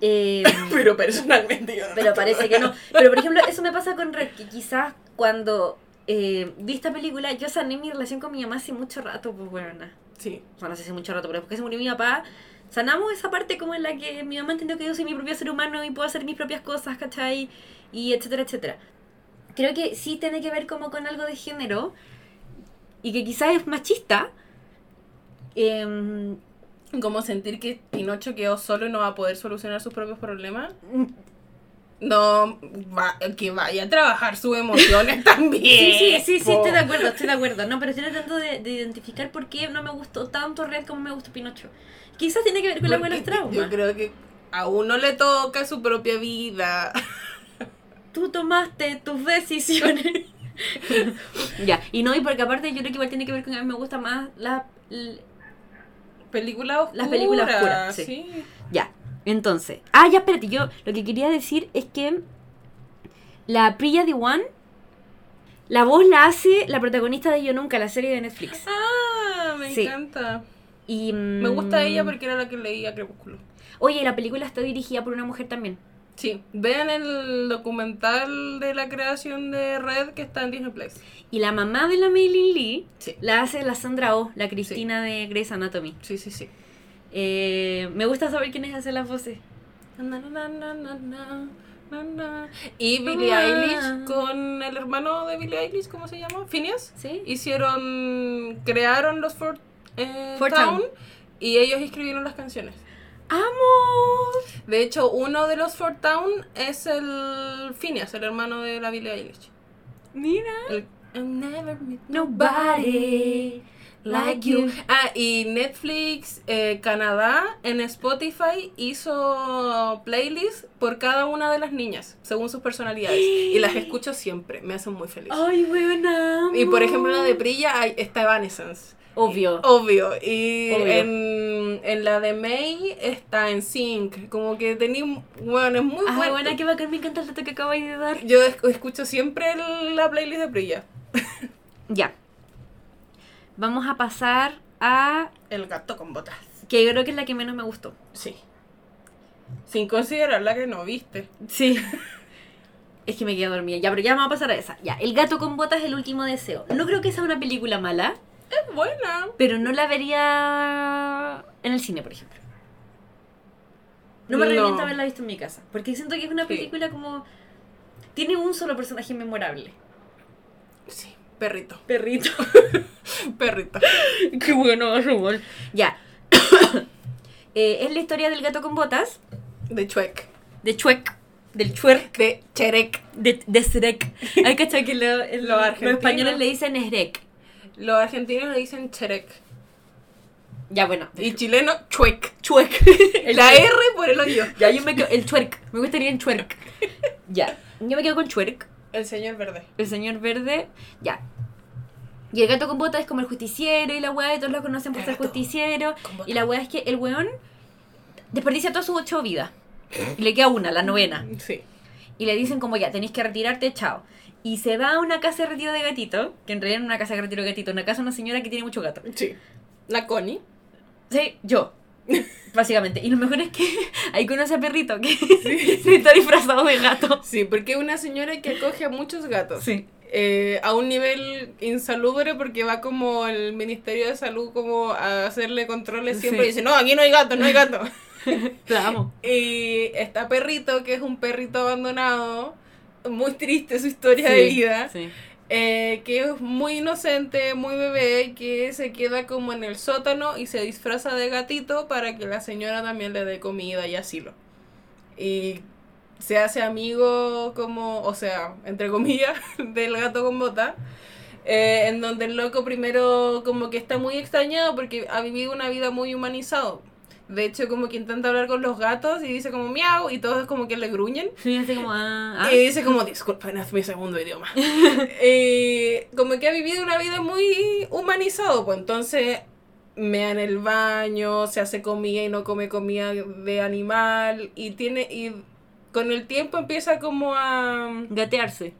Eh, pero personalmente yo no. Pero parece que no. Pero por ejemplo, eso me pasa con que quizás cuando eh, vi esta película, yo sané mi relación con mi mamá hace mucho rato, pues bueno. Sí. O sea, no sé hace mucho rato, pero después que se murió mi papá, sanamos esa parte como en la que mi mamá entendió que yo soy mi propio ser humano y puedo hacer mis propias cosas, ¿cachai? Y etcétera, etcétera. creo que sí tiene que ver como con algo de género y que quizás es machista. Em, Como sentir que Pinocho quedó solo y no va a poder solucionar sus propios problemas. No, va- que vaya a trabajar sus emociones también. Sí, sí, sí, sí, estoy de acuerdo, estoy de acuerdo. No, pero estoy tratando de, de identificar por qué no me gustó tanto Red como me gustó Pinocho. Quizás tiene que ver con la buena traumas. Yo creo que a uno le toca su propia vida. Tú tomaste tus decisiones. ya, y no, y porque aparte yo creo que igual tiene que ver con que a mí me gusta más la... l- Película oscura. Las películas oscuras, sí. sí. Ya, entonces... Ah, ya, espérate, yo lo que quería decir es que la Priya One, la voz la hace la protagonista de Yo Nunca, la serie de Netflix. Ah, me Sí. encanta. Y, Me gusta mm, ella porque era la que leía Crepúsculo. Oye, la película está dirigida por una mujer también. Sí, vean el documental de la creación de Red que está en Disney Plus. Y la mamá de la Maylin Lee Sí. la hace la Sandra Oh, la Cristina de Grey's Anatomy. Sí, sí, sí. Eh, me gusta saber quiénes hacen las voces. Y Billie. Eilish con el hermano de Billie Eilish, ¿cómo se llama? Phineas. ¿Sí? Hicieron, crearon los Four, eh, Town, Town. y ellos escribieron las canciones. ¡Amo! De hecho, uno de los Four Town es el Phineas, el hermano de la Billie Eilish. Mira. El I'll never meet Nobody like you. Ah, y Netflix eh, Canadá en Spotify hizo playlist por cada una de las niñas, según sus personalidades. Y las escucho siempre, me hacen muy feliz. Ay, buena. Y por ejemplo, la de Prilla hay- está Evanescence. Obvio. Obvio. Y Obvio. En, en la de May está en Sync. Como que tenía. Bueno, es muy Ay, bueno. buena, que bacán, me encanta el dato que acabáis de dar. Yo es- escucho siempre la playlist de Prilla. Ya. Vamos a pasar a. El gato con botas. que yo creo que es la que menos me gustó. Sí. Sin considerar la que no viste. Sí. Es que me quedé dormida. Ya, pero ya vamos a pasar a esa. Ya, El gato con botas, el último deseo. No creo que sea una película mala, Es buena. pero no la vería en el cine, por ejemplo. No me No. revienta haberla visto en mi casa. Porque siento que es una Sí. película como. Tiene un solo personaje memorable. Sí. Perrito. Perrito. Perrito. Qué bueno, Rumor. Ya. Eh, es la historia del gato con botas, De Chuec. de Chuec, del Chuerk, De Cherek. de, de Shrek. Hay que que lo- el- Los los españoles le dicen Shrek. Los argentinos le dicen Cherek. Ya, bueno. Y chileno, Chuec. Chuec. La R por el hoyo. Ya, yo me quedo. El Chuerk. Me gustaría en Chuerk. Ya. Yo me quedo con Chuerk. El señor verde. El señor verde. Ya. Y el gato con botas es como el justiciero y la weá, y todos lo conocen por El ser justiciero. Y la weá es que el weón desperdicia todas sus ocho vidas. Y le queda una, la novena. Sí. Y le dicen como ya, tenéis que retirarte, chao. Y se va a una casa de retiro de gatito, que en realidad no es una casa de retiro de gatito, una casa de una señora que tiene mucho gato. Sí. La Connie. Sí, yo. Básicamente. Y lo mejor es que ahí conoce a Perrito, que está disfrazado de gato. Sí, porque es una señora que acoge a muchos gatos. Sí. Eh, a un nivel insalubre porque va como el Ministerio de Salud como a hacerle controles siempre Sí. y dice, no, aquí no hay gato, no hay gato. Te amo. y está Perrito, que es un perrito abandonado, muy triste su historia de vida, Sí. Eh, que es muy inocente, muy bebé, que se queda como en el sótano y se disfraza de gatito para que la señora también le dé comida y asilo. Y se hace amigo como, o sea, entre comillas, del gato con bota. eh, en donde el loco primero como que está muy extrañado porque ha vivido una vida muy humanizado. De hecho, como que intenta hablar con los gatos y dice como miau y todos como que le gruñen. Sí, así como, ah, ah. Y dice como, disculpen, es mi segundo idioma. Eh, como que ha vivido una vida muy humanizado, pues entonces mea en el baño, se hace comida y no come comida de animal y tiene y con el tiempo empieza como a Gatearse.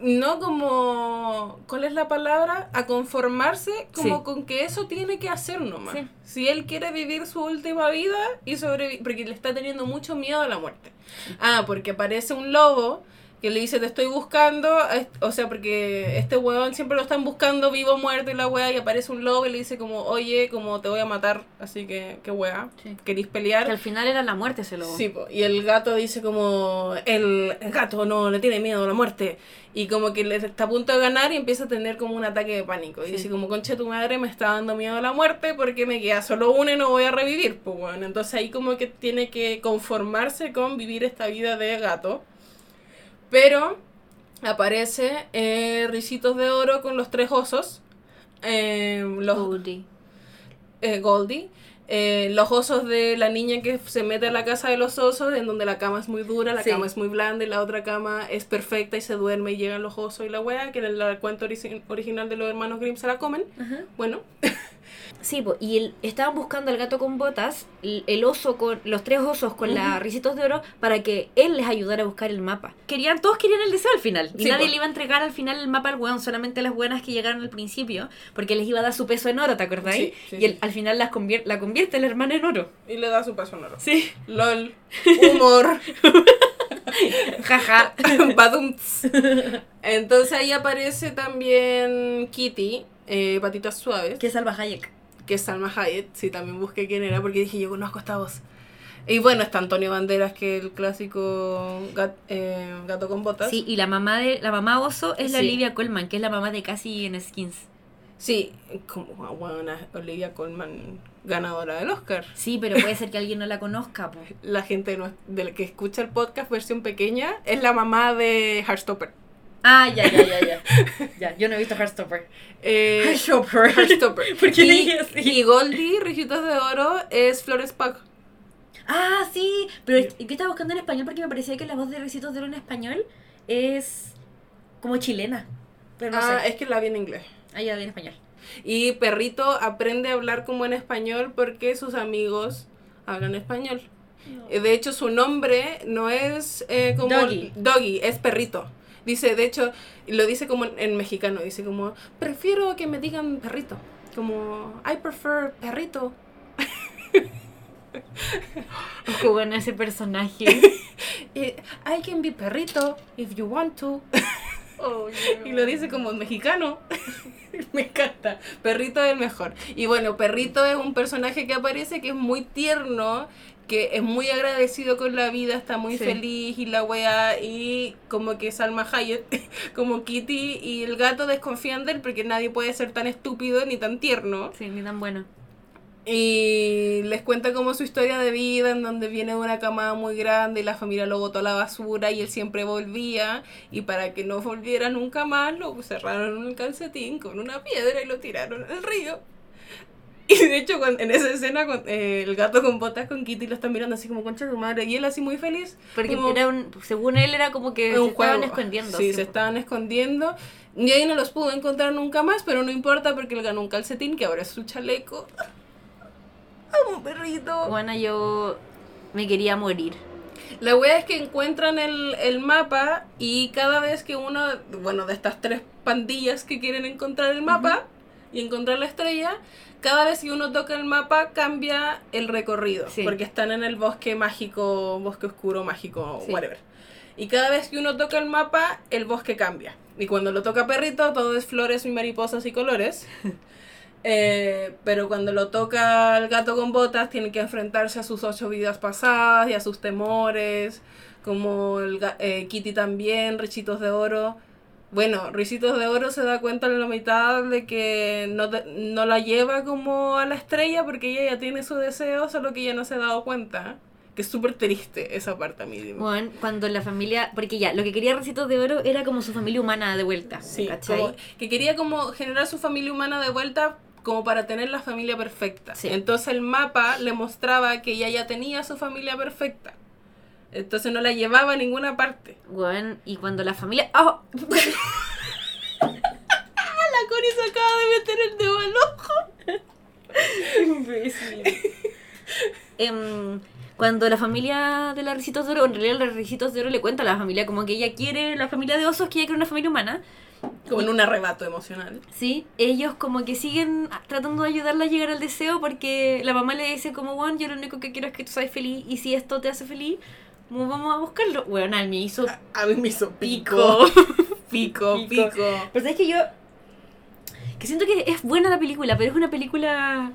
No como ¿cuál es la palabra? a conformarse como Sí. con que eso tiene que hacer nomás. Sí. Si él quiere vivir su última vida y sobrevivir porque le está teniendo mucho miedo a la muerte. Ah, porque aparece un lobo que le dice te estoy buscando, o sea, porque este weón siempre lo están buscando vivo o muerto y la wea y aparece un lobo y le dice como, oye, como te voy a matar, así que, qué wea, Sí. ¿querís Que pelear? al final era la muerte ese lobo. Sí, po, y el gato dice como, el, el gato no le tiene miedo a la muerte. Y como que le está a punto de ganar y empieza a tener como un ataque de pánico. Y Sí. dice como, concha tu madre, me está dando miedo a la muerte porque me queda solo una y no voy a revivir. Pues bueno, entonces ahí como que tiene que conformarse con vivir esta vida de gato. Pero aparece eh, Ricitos de Oro con los tres osos. eh, los, Goldie. eh, Goldie. eh, los osos de la niña que se mete a la casa de los osos, en donde la cama es muy dura, la Sí. cama es muy blanda y la otra cama es perfecta y se duerme y llegan los osos y la wea, que en el, cuento origi- original de los hermanos Grimm se la comen. Bueno, Sí, po, y el- estaban buscando al gato con botas, el, el oso con los tres osos con la ricitos de oro para que él les ayudara a buscar el mapa. Querían, todos querían el deseo al final. Y Sí, nadie po. le iba a entregar al final el mapa al weón, solamente las buenas que llegaron al principio, porque les iba a dar su peso en oro, ¿te acordáis? Sí, sí, y él, al final las convier- la convierte la hermana en oro. y le da su paso sonoro. Sí. LOL, humor, Jaja. badumts. Entonces ahí aparece también Kitty, eh, patitas suaves. que salva Hayek. que es Salma Hayek, sí, también busqué quién era porque dije yo conozco esta voz. Y bueno, está Antonio Banderas, que es el clásico gat- eh, gato con botas. Sí, y la mamá de la mamá oso es la Sí. Olivia Colman, que es la mamá de Cassie en Skins. Sí, como bueno, Olivia Colman, ganadora del Oscar. Sí, pero puede ser que alguien no la conozca, po. La gente de la que escucha el podcast versión pequeña es la mamá de Heartstopper. Ah, ya, ya, ya, ya. Ya, yo no he visto Heartstopper. Eh, Heartstopper. Heartstopper. ¿Por qué le y, dije así? y Goldie, Rijitos de Oro, es Flores Pug. Ah, sí, pero yo estaba buscando en español porque me parecía que la voz de Recitos de Oro en español es como chilena. Pero no ah, sé. es que la vi en inglés. Ah, ya vi en español. Y Perrito aprende a hablar como en español porque sus amigos hablan español. Eh, De hecho, su nombre no es eh, como Doggy. Doggy, es Perrito. Dice, de hecho, lo dice como en, mexicano, dice como, prefiero que me digan perrito. Como, I prefer perrito. Bueno ese personaje. I can be perrito if you want to. Y lo dice como mexicano. Me encanta. Perrito es el mejor. Y bueno, Perrito es un personaje que aparece que es muy tierno, que es muy agradecido con la vida, está muy Sí. feliz y la wea, y como que Salma Hayek, como Kitty y el gato desconfían de él porque nadie puede ser tan estúpido ni tan tierno. Sí, ni tan bueno. Y les cuenta como su historia de vida, en donde viene de una camada muy grande y la familia lo botó a la basura y él siempre volvía. Y para que no volviera nunca más, lo cerraron en un calcetín con una piedra y lo tiraron al río. Y de hecho, en esa escena, eh, el gato con botas con Kitty lo está mirando así como concha de su madre. Y él así muy feliz. Porque como- era un, según él era como que se un estaban juego. escondiendo. Sí, se estaban escondiendo. Y ahí no los pudo encontrar nunca más, pero no importa porque él ganó un calcetín que ahora es su chaleco. ¡Amo, perrito! Bueno, yo me quería morir. La wea es que encuentran el, el mapa y cada vez que uno, bueno, de estas tres pandillas que quieren encontrar el mapa y encontrar la estrella, cada vez que uno toca el mapa cambia el recorrido, Sí. porque están en el bosque mágico, bosque oscuro mágico, Sí. whatever. Y cada vez que uno toca el mapa, el bosque cambia. Y cuando lo toca perrito, todo es flores y mariposas y colores. Eh, pero cuando lo toca el gato con botas, tiene que enfrentarse a sus ocho vidas pasadas y a sus temores, como el eh, Kitty también, Richitos de Oro. Bueno, Richitos de Oro se da cuenta en la mitad de que no, no la lleva como a la estrella porque ella ya tiene su deseo, solo que ella no se ha dado cuenta. Que es súper triste esa parte a mí. dime. Bueno, cuando la familia. Porque ya, lo que quería Recitos de Oro era como su familia humana de vuelta. Sí, ¿cachai? como que quería como generar su familia humana de vuelta como para tener la familia perfecta. Sí. Entonces el mapa le mostraba que ella ya tenía su familia perfecta. Entonces no la llevaba a ninguna parte. Bueno, y cuando la familia. ¡Oh! La Cori se acaba de meter el dedo al ojo. Em, cuando la familia de la Ricitos de Oro, en realidad la Ricitos de Oro le cuenta a la familia como que ella quiere, la familia de osos, que ella quiere una familia humana. Como en un arrebato emocional. Sí, ellos como que siguen tratando de ayudarla a llegar al deseo porque la mamá le dice como, Juan, yo lo único que quiero es que tú seas feliz y si esto te hace feliz, ¿Cómo vamos a buscarlo? Bueno, a mí me hizo A mí me hizo pico. pico. Pico, pico. Pero sabes que yo. Que siento que es buena la película, pero es una película.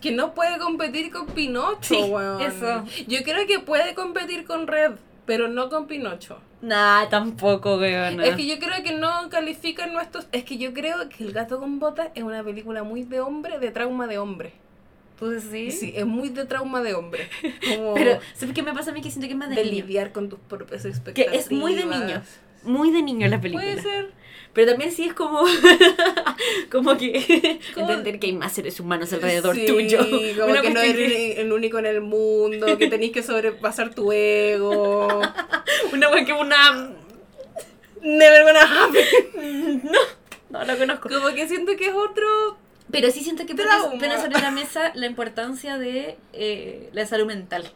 Que no puede competir con Pinocho, Sí, weón. eso. Yo creo que puede competir con Red, pero no con Pinocho. Nah, tampoco, weón. Es que yo creo que no califican nuestros. Es que yo creo que El gato con botas es una película muy de hombre, de trauma de hombre. ¿Tú decís? Sí, es muy de trauma de hombre. Como Pero, ¿sabes qué me pasa a mí? Que siento que es más de, de niño. lidiar con tus propias Que expectativas. es muy de niño. Muy de niño la película. Puede ser. Pero también sí es como. como que. Como- Entender que hay más seres humanos alrededor Sí, tuyo. Como Una que no eres el único en el mundo, que tenés que sobrepasar tu ego. Una wea que una. Never gonna happen. No lo conozco. Como que siento que es otro. Pero sí siento que pones sobre la mesa la importancia de eh, la salud mental.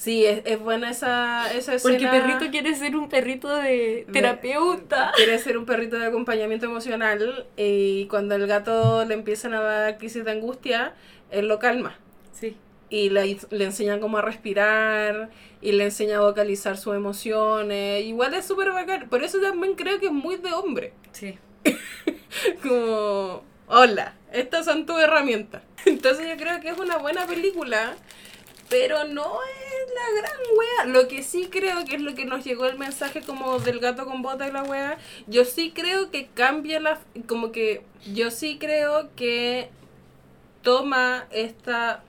Sí, es, es buena esa, esa escena. Porque perrito quiere ser un perrito de terapeuta. Quiere ser un perrito de acompañamiento emocional y cuando el gato le empiezan a dar crisis de angustia, él lo calma. Sí. Y le, le enseñan cómo a respirar y le enseña a vocalizar sus emociones. Igual es súper bacán. Por eso también creo que es muy de hombre. Sí. Como, hola, estas son tus herramientas. Entonces yo creo que es una buena película, pero no es la gran wea. Lo que sí creo que es lo que nos llegó el mensaje como del gato con bota y la wea, yo sí creo que cambia la... Como que yo sí creo que toma esta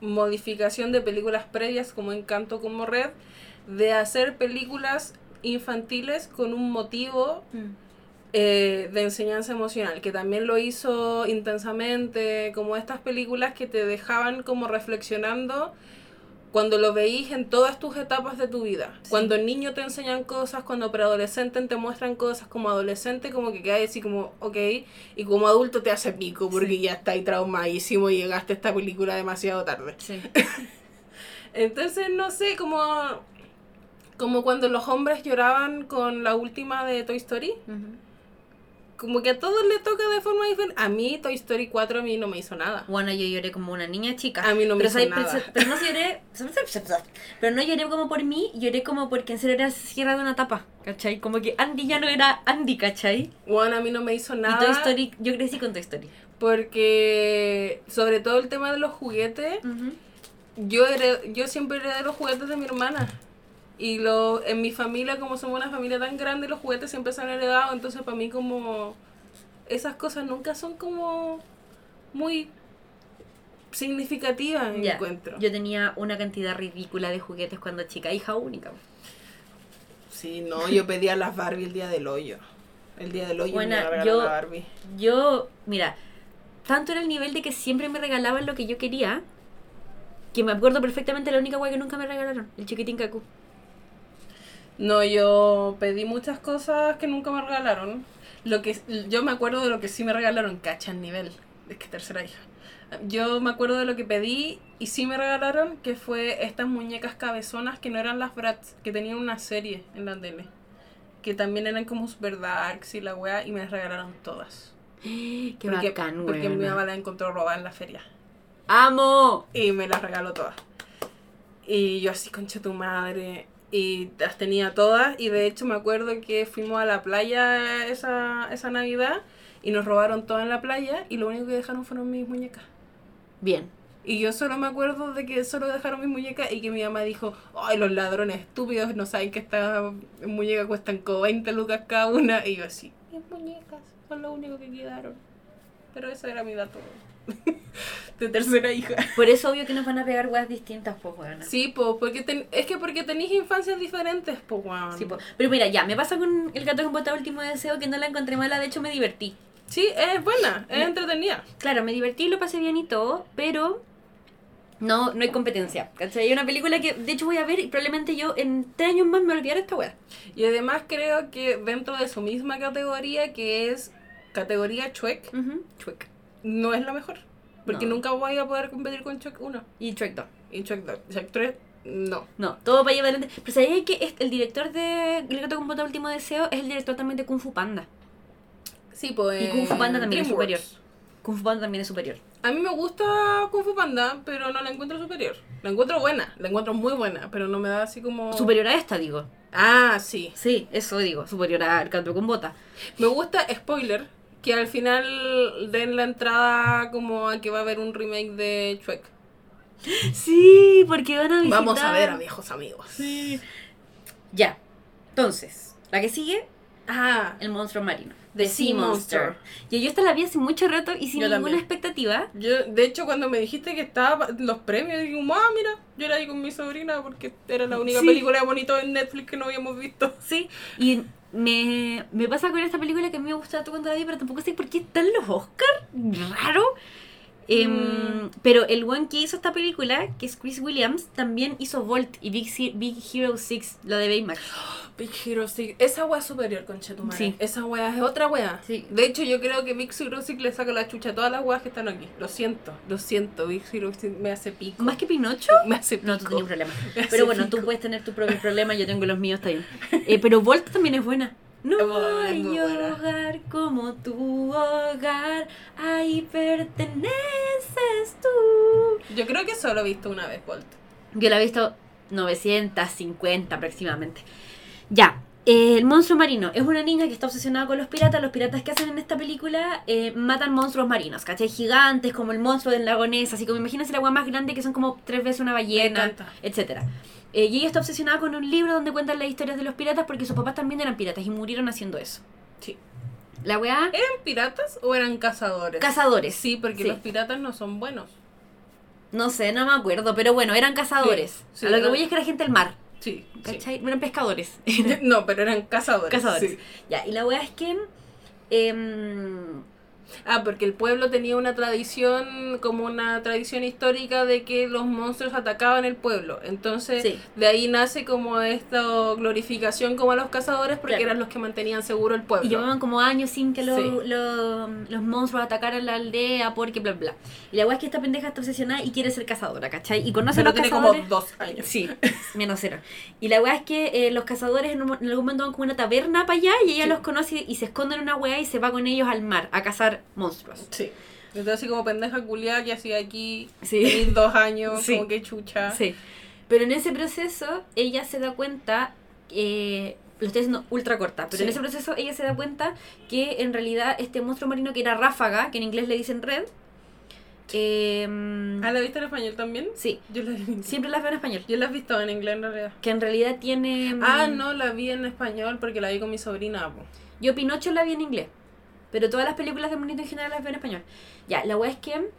modificación de películas previas como Encanto como Red, de hacer películas infantiles con un motivo eh, de enseñanza emocional, que también lo hizo intensamente, como estas películas que te dejaban como reflexionando cuando lo veís en todas tus etapas de tu vida. Sí. Cuando niño te enseñan cosas, cuando preadolescente te muestran cosas, como adolescente como que quedas así como, ok, y como adulto te hace pico porque Sí. ya estás ahí traumadísimo y llegaste a esta película demasiado tarde. Sí. Entonces, no sé, como, como cuando los hombres lloraban con la última de Toy Story como que a todos le toca de forma diferente. A mí Toy Story 4 a mí no me hizo nada. Bueno, yo lloré como una niña chica. A mí no me pero, hizo nada. Pero, pero no lloré. Pero no lloré como por mí, lloré como porque en serio era el cierre de una etapa. ¿Cachai? Como que Andy ya no era Andy, ¿cachai? Bueno, a mí no me hizo nada. Y Toy Story, yo crecí con Toy Story. Porque sobre todo el tema de los juguetes, yo hered- yo siempre heredé los juguetes de mi hermana. Y lo, en mi familia, como somos una familia tan grande, los juguetes siempre se han heredado. Entonces para mí como esas cosas nunca son como muy significativas, Ya, encuentro. Yo tenía una cantidad ridícula de juguetes cuando chica, hija única. Sí, no, yo pedía las Barbie el día del hoyo. El día del hoyo Buena, me iba a regalar yo- la Barbie. Yo, mira, tanto era el nivel de que siempre me regalaban lo que yo quería, que me acuerdo perfectamente la única guay que nunca me regalaron, el chiquitín Kaku. No, yo pedí muchas cosas que nunca me regalaron. Lo que yo me acuerdo de lo que sí me regalaron, cacha el nivel. Es que tercera hija. Yo me acuerdo de lo que pedí y sí me regalaron, que fue estas muñecas cabezonas que no eran las Bratz, que tenían una serie en la tele. Que también eran como super darks y la weá, y me las regalaron todas. Qué porque bacán, porque mi mamá la encontró robada en la feria. ¡Amo! Y me las regaló todas. Y yo así, concha tu madre. Y las tenía todas. Y de hecho me acuerdo que fuimos a la playa esa, esa Navidad. Y nos robaron todas en la playa. Y lo único que dejaron fueron mis muñecas. Bien. Y yo solo me acuerdo de que solo dejaron mis muñecas. Y que mi mamá dijo, ay, los ladrones estúpidos no saben que estas muñecas cuestan como 20 lucas cada una. Y yo así, mis muñecas son lo único que quedaron. Pero eso era mi dato de tercera hija. Por eso obvio que nos van a pegar weas distintas, pues, weona. Sí, po, porque ten- es que porque tenéis infancias diferentes, po, weón. Sí, po. Pero mira, ya, me pasa con el gato con bota último deseo que no la encontré mala, de hecho me divertí. Sí, es buena, es entretenida. Claro, me divertí, lo pasé bien y todo, pero no, no hay competencia. ¿Cachai? Hay una película que de hecho voy a ver y probablemente yo en tres años más me olvidaré esta wea. Y además creo que dentro de su misma categoría, que es categoría Chuec, Ujú. Shrek. No es la mejor. Porque No. nunca voy a poder competir con Chuec 1 Y Shrek 2. y Chuec 2. Chuec 3, no. No, todo para llevar adelante. Pero ¿sabías que el director de El gato con bota último deseo es el director también de Kung Fu Panda? Sí, pues. Y Kung Fu Panda también es superior. Kung Fu Panda también es superior. A mí me gusta Kung Fu Panda, pero no la encuentro superior. La encuentro buena, la encuentro muy buena, pero no me da así como... Superior a esta, digo. Ah, sí. Sí, eso digo, superior al canto con bota. Me gusta, spoiler, que al final den la entrada como a que va a haber un remake de Shrek. Sí, porque van a visitar... Vamos a ver a viejos amigos. Sí. Ya. Entonces, la que sigue, Ah, el monstruo marino. The The Sea Monster. Monster. Y yo esta la vi hace mucho rato y sin Yo ninguna también. expectativa. yo, de hecho, cuando me dijiste que estaba en los premios, dije, ah, mira, yo era ahí con mi sobrina porque era la única Sí. película bonita en Netflix que no habíamos visto. Sí. Y me, me pasa con esta película que a mí me gusta tanto cuando la vi, pero tampoco sé por qué están los Oscars. Raro. Em, Mm. Pero el one que hizo esta película, que es Chris Williams, también hizo Volt y Big, He- Big Hero 6, la de Baymax. Big Hero 6, esa wea es superior, conchetumare. Sí. Esa wea es otra wea. Sí. De hecho, yo creo que Big Hero 6 le saca la chucha a todas las weas que están aquí. Lo siento, lo siento. Big Hero 6 me hace pico. ¿Más que Pinocho? Me hace pico. No, tú tienes un problema. Me hace Pero bueno, pico. tú puedes tener tu propio problema, yo tengo los míos, bien. Eh, pero Volt también es buena. No hay hogar como tu hogar, ahí perteneces tú. Yo creo que solo he visto una vez Bolt. Yo la he visto 950 aproximadamente. Ya, eh, el monstruo marino es una niña que está obsesionada con los piratas. Los piratas que hacen en esta película eh, matan monstruos marinos, ¿cachai? Gigantes, como el monstruo del lago Ness, así como imagínense el agua más grande que son como tres veces una ballena, etcétera. Eh, y ella está obsesionada con un libro donde cuentan las historias de los piratas porque sus papás también eran piratas y murieron haciendo eso. Sí. La weá, ¿Eran piratas o eran cazadores? cazadores. Sí, porque Sí. los piratas no son buenos. No sé, no me acuerdo, pero bueno, eran cazadores. Sí, sí, A lo que voy es que era gente del mar, Sí. ¿cachai? No eran pescadores. No, pero eran cazadores. Cazadores. sí. Ya, y la weá es que. em, Ah, porque el pueblo tenía una tradición, como una tradición histórica de que los monstruos atacaban el pueblo. Entonces, Sí. de ahí nace como esta glorificación como a los cazadores porque Claro. eran los que mantenían seguro el pueblo. y llevaban como años sin que los, Sí. los, los monstruos atacaran la aldea, porque bla, bla. Y la weá es que esta pendeja está obsesionada y quiere ser cazadora, ¿cachai? Y conoce a Pero los tiene cazadores. como dos años. Sí, menos cero. Y la weá es que eh, los cazadores en, un en algún momento van como a una taberna para allá y ella Sí. los conoce y se esconde en una weá y se va con ellos al mar a cazar monstruos. Sí. Entonces, así como pendeja culiada que hacía aquí Sí. dos años, Sí. como que chucha. Sí. Pero en ese proceso ella se da cuenta, eh, lo estoy haciendo ultra corta, pero en ese proceso ella se da cuenta que en realidad este monstruo marino que era ráfaga, que en inglés le dicen red, eh, ¿Ah, la viste en español también? sí, Yo la vi. siempre las veo en español. Yo la he visto en inglés en realidad. Que en realidad tiene... Ah, no, la vi en español porque la vi con mi sobrina. po. Yo Pinocho la vi en inglés. Pero todas las películas de monito en general las veo en español. Ya, la weá es que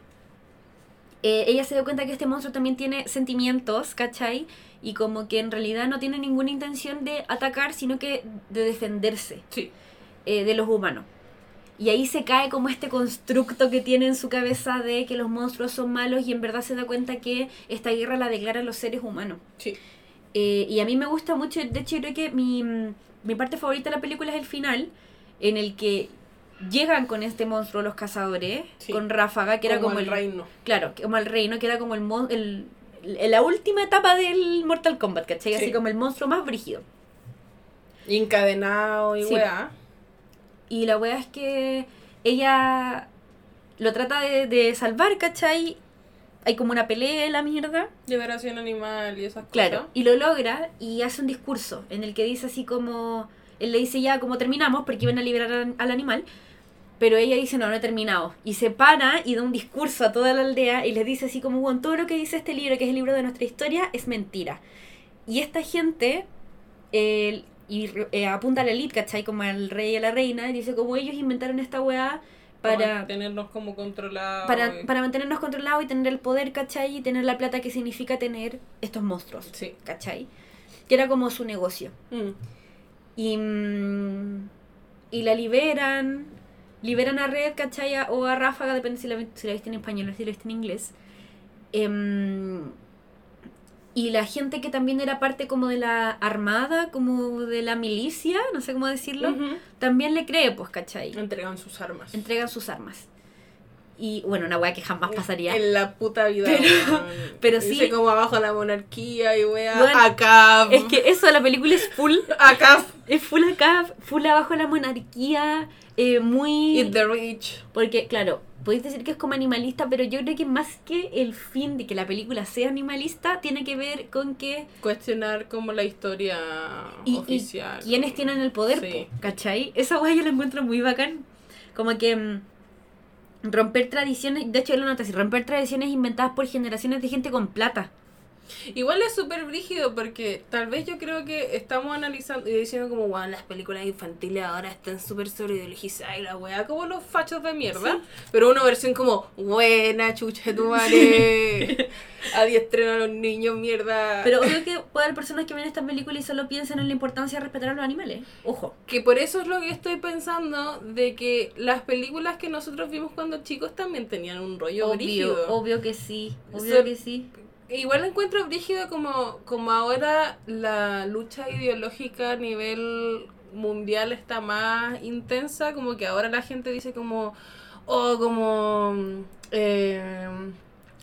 eh, ella se dio cuenta que este monstruo también tiene sentimientos, ¿cachai? Y como que en realidad no tiene ninguna intención de atacar, sino que de defenderse Sí. eh, de los humanos. Y ahí se cae como este constructo que tiene en su cabeza de que los monstruos son malos y en verdad se da cuenta que esta guerra la declaran los seres humanos. Sí. Eh, y a mí me gusta mucho, de hecho creo que mi, mi parte favorita de la película es el final, en el que llegan con este monstruo los cazadores, Sí. con Ráfaga, que era como el reino. Claro, como el reino, que era como el, el, el- la última etapa del Mortal Kombat, ¿cachai? Así Sí. como el monstruo más brígido. Encadenado y Sí. weá. Y la wea es que ella lo trata de, de salvar, ¿cachai? Hay como una pelea en la mierda. Liberación animal y esas Claro, cosas. y lo logra y hace un discurso en el que dice así como, él le dice ya como terminamos porque iban a liberar al animal, pero ella dice no, no he terminado. Y se para y da un discurso a toda la aldea y les dice así como, bueno, todo lo que dice este libro, que es el libro de nuestra historia, es mentira. Y esta gente, eh, y eh, apunta a la elite, ¿cachai? Como al rey y a la reina, y dice como ellos inventaron esta weá para... tenernos como controlados. Para, y- para mantenernos controlados y tener el poder, ¿cachai? Y tener la plata que significa tener estos monstruos. Sí. ¿cachai? Que era como su negocio. Mm. Y, mm, y la liberan, liberan a Red, ¿cachai? O a Ráfaga, depende si la, si la viste en español o si la viste en inglés. Em, y la gente que también era parte como de la armada, como de la milicia, no sé cómo decirlo, Ujú. también le cree, pues, ¿cachai? Entregan sus armas. Entregan sus armas. Y bueno, una weá que jamás pasaría. En la puta vida. Pero- pero Dice sí- como abajo la monarquía y wea. Weón, acá. Es que eso de la película es full Acá. Es full acá, full abajo la monarquía, eh, muy... Eat the rich. Porque, claro, podéis decir que es como animalista, pero yo creo que más que el fin de que la película sea animalista, tiene que ver con que... Cuestionar como la historia Y, y oficial. quiénes tienen el poder, Sí. po, ¿cachai? Esa weá yo la encuentro muy bacán. Como que mm, romper tradiciones, de hecho yo lo noté así, romper tradiciones inventadas por generaciones de gente con plata. Igual es súper brígido porque tal vez yo creo que estamos analizando y diciendo como, wow, las películas infantiles ahora están súper sobreideologizadas y la weá, como los fachos de mierda. Pero una versión como, buena, chucha tu madre, adiestren a los niños, mierda. Pero obvio que puede haber personas que ven esta película y solo piensan en la importancia de respetar a los animales. Ojo. Que por eso es lo que estoy pensando, de que las películas que nosotros vimos cuando chicos también tenían un rollo Obvio, brígido. obvio que sí. Obvio So- que sí. Igual encuentro brígido como, como ahora la lucha ideológica a nivel mundial está más intensa, como que ahora la gente dice como, oh, como eh,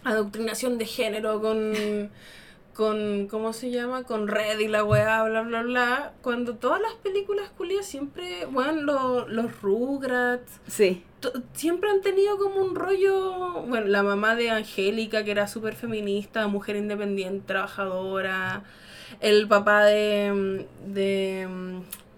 adoctrinación de género con, con, ¿cómo se llama? Con red y la weá, bla, bla, bla. Cuando todas las películas culias siempre, bueno, lo- los Rugrats, Sí. Siempre han tenido como un rollo, bueno, la mamá de Angélica, que era súper feminista, mujer independiente, trabajadora, el papá de, de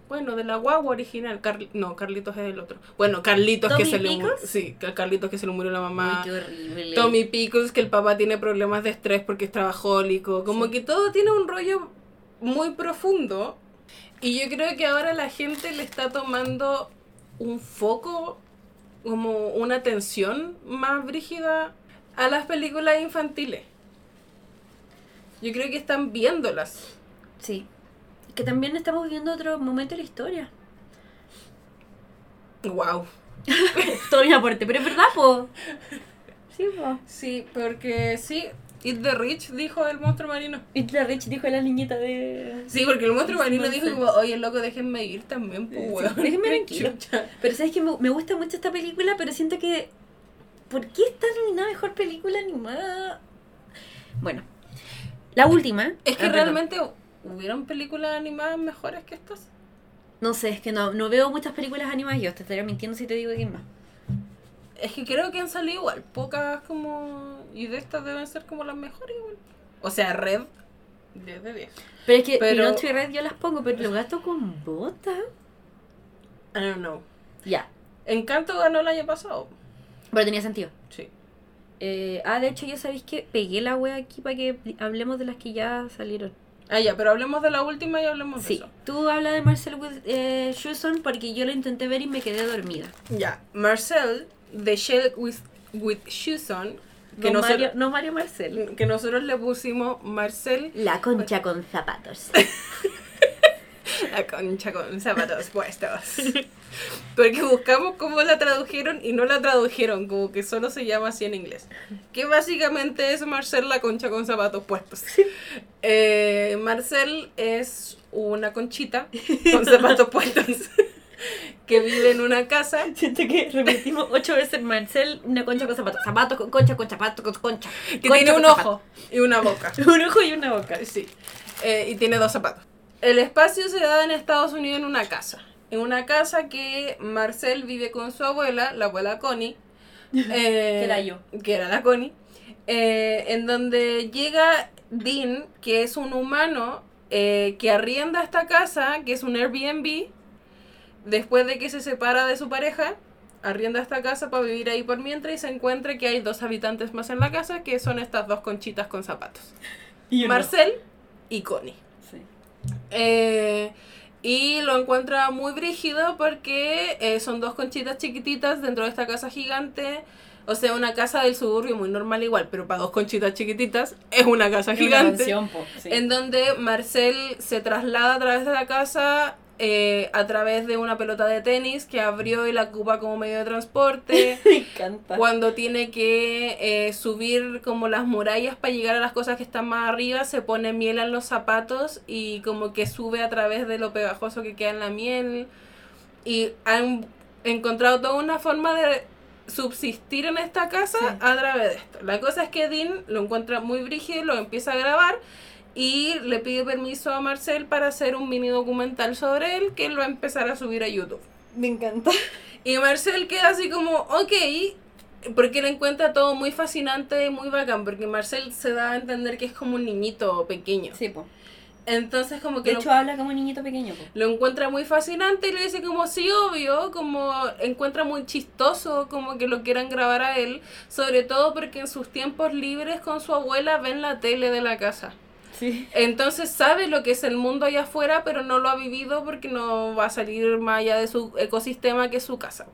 bueno, de la guagua original, Carli- no, Carlitos es el otro. Bueno, Carlitos que ¿Tommy se le murió, sí, Carlitos que se le murió la mamá. Uy, qué horrible. Tommy Pickles, que el papá tiene problemas de estrés porque es trabajólico. Como Sí. que todo tiene un rollo muy profundo. Y yo creo que ahora la gente le está tomando un foco, como una atención más brígida a las películas infantiles. Yo creo que están viéndolas. Sí. Que también estamos viviendo otro momento de la historia. Wow. Todo mi aporte, pero es verdad, po. Sí, po. Sí, porque sí, Eat the Rich dijo el monstruo marino. Y la Rich dijo la niñita de... Sí, porque el monstruo marino no dijo como, oye, loco, déjenme ir también, pues, Sí, weón. déjenme tranquilo. Pero sabes que me, me gusta mucho esta película, pero siento que... ¿Por qué está nominada mejor película animada? Bueno. La última. Es que Ah, perdón. realmente hubieron películas animadas mejores que estas. No sé, es que no, no veo muchas películas animadas yo. Te estaría mintiendo si te digo quién más. Es que creo que han salido igual, pocas como... Y de estas deben ser como las mejores igual. O sea, Red, 10 de 10. Pero es que Pero- Pinocho y Red yo las pongo, pero los gatos con botas. I don't know. Ya. Encanto ganó el año pasado. Pero tenía sentido. Sí. Eh, ah, de hecho, yo sabéis que pegué la wea aquí para que hablemos de las que ya salieron. Ah, ya, pero hablemos de la última y hablemos de Sí, eso. tú habla de Marcel with eh, Schuson porque yo lo intenté ver y me quedé dormida. Ya, Marcel, de Shell with, with Shoes On, que, no, nosotros, Mario, no Mario Marcel. que nosotros le pusimos Marcel, La concha con zapatos. la concha con zapatos puestos. Porque buscamos cómo la tradujeron y no la tradujeron, como que solo se llama así en inglés. Que básicamente es Marcel la concha con zapatos puestos. Eh, Marcel es una conchita con zapatos puestos que vive en una casa Siento que repetimos ocho veces Marcel, una concha con zapatos. Zapatos con concha, con zapatos con concha. que Concha tiene un ojo y una boca. Un ojo y una boca. Sí. Eh, y tiene dos zapatos. El espacio se da en Estados Unidos en una casa. En una casa que Marcel vive con su abuela, la abuela Connie. eh, Que era yo. Que era la Connie. eh, en donde llega Dean, que es un humano eh, que arrienda esta casa, que es un Airbnb, después de que se separa de su pareja. Arrienda esta casa para vivir ahí por mientras y se encuentra que hay dos habitantes más en la casa, que son estas dos conchitas con zapatos. Y. Marcel y Connie. Sí. Eh, y lo encuentra muy brígido porque eh, son dos conchitas chiquititas dentro de esta casa gigante. O sea, una casa del suburbio muy normal igual, pero para dos conchitas chiquititas es una casa Es una gigante. po, sí. En donde Marcel se traslada a través de la casa eh, a través de una pelota de tenis que abrió y la ocupa como medio de transporte. Me encanta. Cuando tiene que eh, subir como las murallas para llegar a las cosas que están más arriba, se pone miel en los zapatos y como que sube a través de lo pegajoso que queda en la miel. Y han encontrado toda una forma de subsistir en esta casa Sí. a través de esto. La cosa es que Dean lo encuentra muy brígido, lo empieza a grabar y le pide permiso a Marcel para hacer un mini documental sobre él que él va a empezar a subir a YouTube. Me encanta. Y Marcel queda así como, ok, porque le encuentra todo muy fascinante y muy bacán, porque Marcel se da a entender que es como un niñito pequeño. Sí, po. Entonces como que De lo, hecho, habla como un niñito pequeño, po. lo encuentra muy fascinante y le dice como, sí, obvio, como encuentra muy chistoso como que lo quieran grabar a él, sobre todo porque en sus tiempos libres con su abuela ven la tele de la casa. Sí. Entonces sabe lo que es el mundo allá afuera, pero no lo ha vivido porque no va a salir más allá de su ecosistema que es su casa.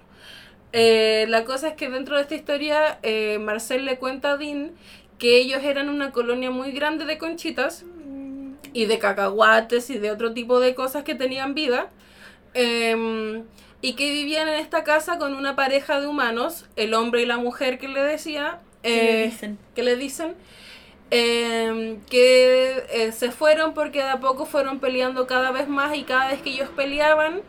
Eh, la cosa es que dentro de esta historia, eh, Marcel le cuenta a Dean que ellos eran una colonia muy grande de conchitas y de cacahuates y de otro tipo de cosas que tenían vida. em, y que vivían en esta casa con una pareja de humanos, el hombre y la mujer que le decía. ¿Qué le eh, dicen? que le dicen eh, que eh, se fueron porque de a poco fueron peleando cada vez más y cada vez que ellos peleaban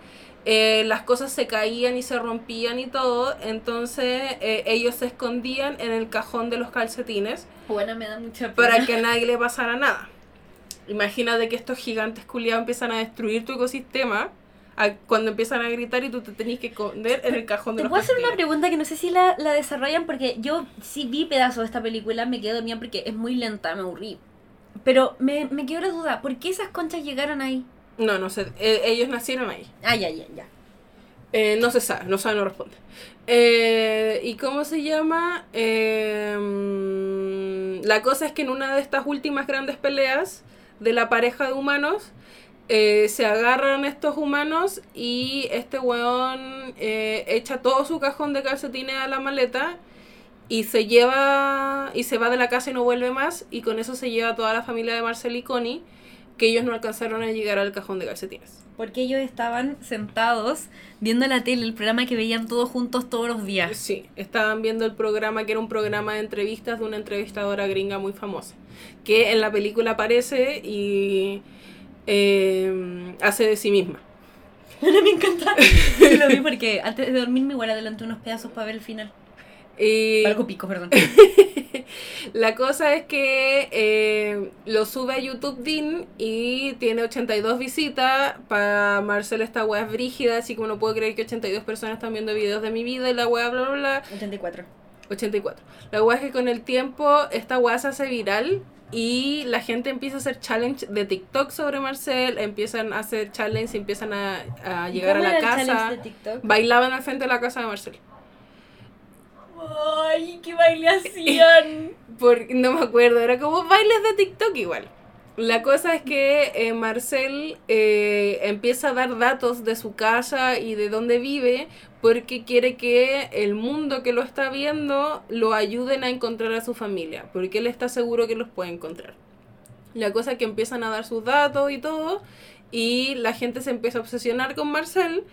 eh, las cosas se caían y se rompían y todo entonces eh, ellos se escondían en el cajón de los calcetines Bueno, me da mucha pena. para que a nadie le pasara nada imagínate que estos gigantes culiados empiezan a destruir tu ecosistema a- cuando empiezan a gritar y tú te tenés que esconder en el cajón de Te los puedo hacer una pregunta que no sé si la, la desarrollan porque yo sí vi pedazos de esta película, me quedé dormida porque es muy lenta, me aburrí. Pero me, me quedó la duda, ¿por qué esas conchas llegaron ahí? no, no sé, eh, ellos nacieron ahí Ah, ya, ya, ya. Eh, no se sabe, no sabe, no responde. Eh, ¿Y cómo se llama? Mm, la cosa es que en una de estas últimas grandes peleas de la pareja de humanos, eh, se agarran estos humanos y este weón eh, echa todo su cajón de calcetines a la maleta y se lleva y se va de la casa y no vuelve más y con eso se lleva a toda la familia de Marcel y Connie que ellos no alcanzaron a llegar al cajón de calcetines. Porque ellos estaban sentados viendo la tele, el programa que veían todos juntos todos los días. Sí, estaban viendo el programa que era un programa de entrevistas de una entrevistadora gringa muy famosa, que en la película aparece y eh, hace de sí misma. me encanta. Sí, lo vi porque antes de dormirme igual adelanté unos pedazos para ver el final. Y Algo pico, perdón. la cosa es que eh, lo sube a YouTube Dean y tiene 82 visitas. Para Marcel esta wea es brígida, así como no puedo creer que 82 personas están viendo videos de mi vida y la wea bla bla bla. 84. 84. La weá es que con el tiempo esta weá se hace viral y la gente empieza a hacer challenge de TikTok sobre Marcel, empiezan a hacer challenge y empiezan a, a llegar a ¿Cómo la era el challenge casa. de TikTok? Bailaban al frente de la casa de Marcel. Ay, qué baile hacían. Por, no me acuerdo, era como bailes de TikTok igual. La cosa es que eh, Marcel eh, empieza a dar datos de su casa y de dónde vive porque quiere que el mundo que lo está viendo lo ayuden a encontrar a su familia, porque él está seguro que los puede encontrar. La cosa es que empiezan a dar sus datos y todo, y la gente se empieza a obsesionar con Marcel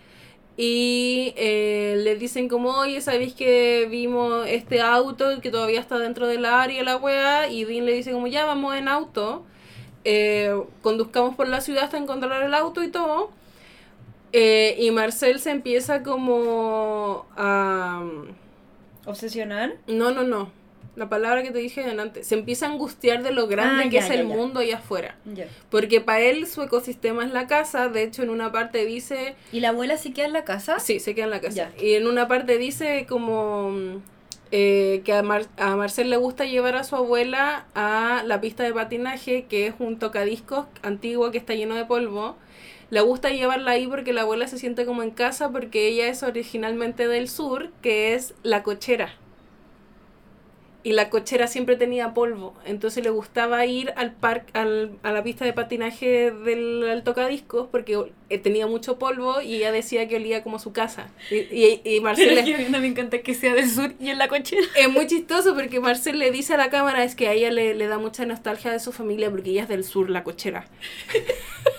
y eh, le dicen como, oye, ¿sabéis que vimos este auto que todavía está dentro del área, la weá? Y Dean le dice como, ya vamos en auto, eh, conduzcamos por la ciudad hasta encontrar el auto y todo. Eh, y Marcel se empieza como a... ¿Obsesionar? No, no, no. La palabra que te dije antes. Se empieza a angustiar de lo grande Ah, que ya, es ya, el ya. mundo allá afuera. Porque para él su ecosistema es la casa. De hecho, en una parte dice... ¿Y la abuela se queda en la casa? Sí, se queda en la casa. Y en una parte dice como eh, que a, Mar- a Marcel le gusta llevar a su abuela a la pista de patinaje, que es un tocadiscos antiguo que está lleno de polvo. Le gusta llevarla ahí porque la abuela se siente como en casa porque ella es originalmente del sur, que es la cochera. Y la cochera siempre tenía polvo, entonces le gustaba ir al parque, al, a la pista de patinaje del al tocadiscos porque eh, tenía mucho polvo y ella decía que olía como su casa. Y, y, y Marcel Pero es que a mí me encanta que sea del sur y en la cochera. es muy chistoso porque Marcel le dice a la cámara es que a ella le, le da mucha nostalgia de su familia porque ella es del sur, la cochera.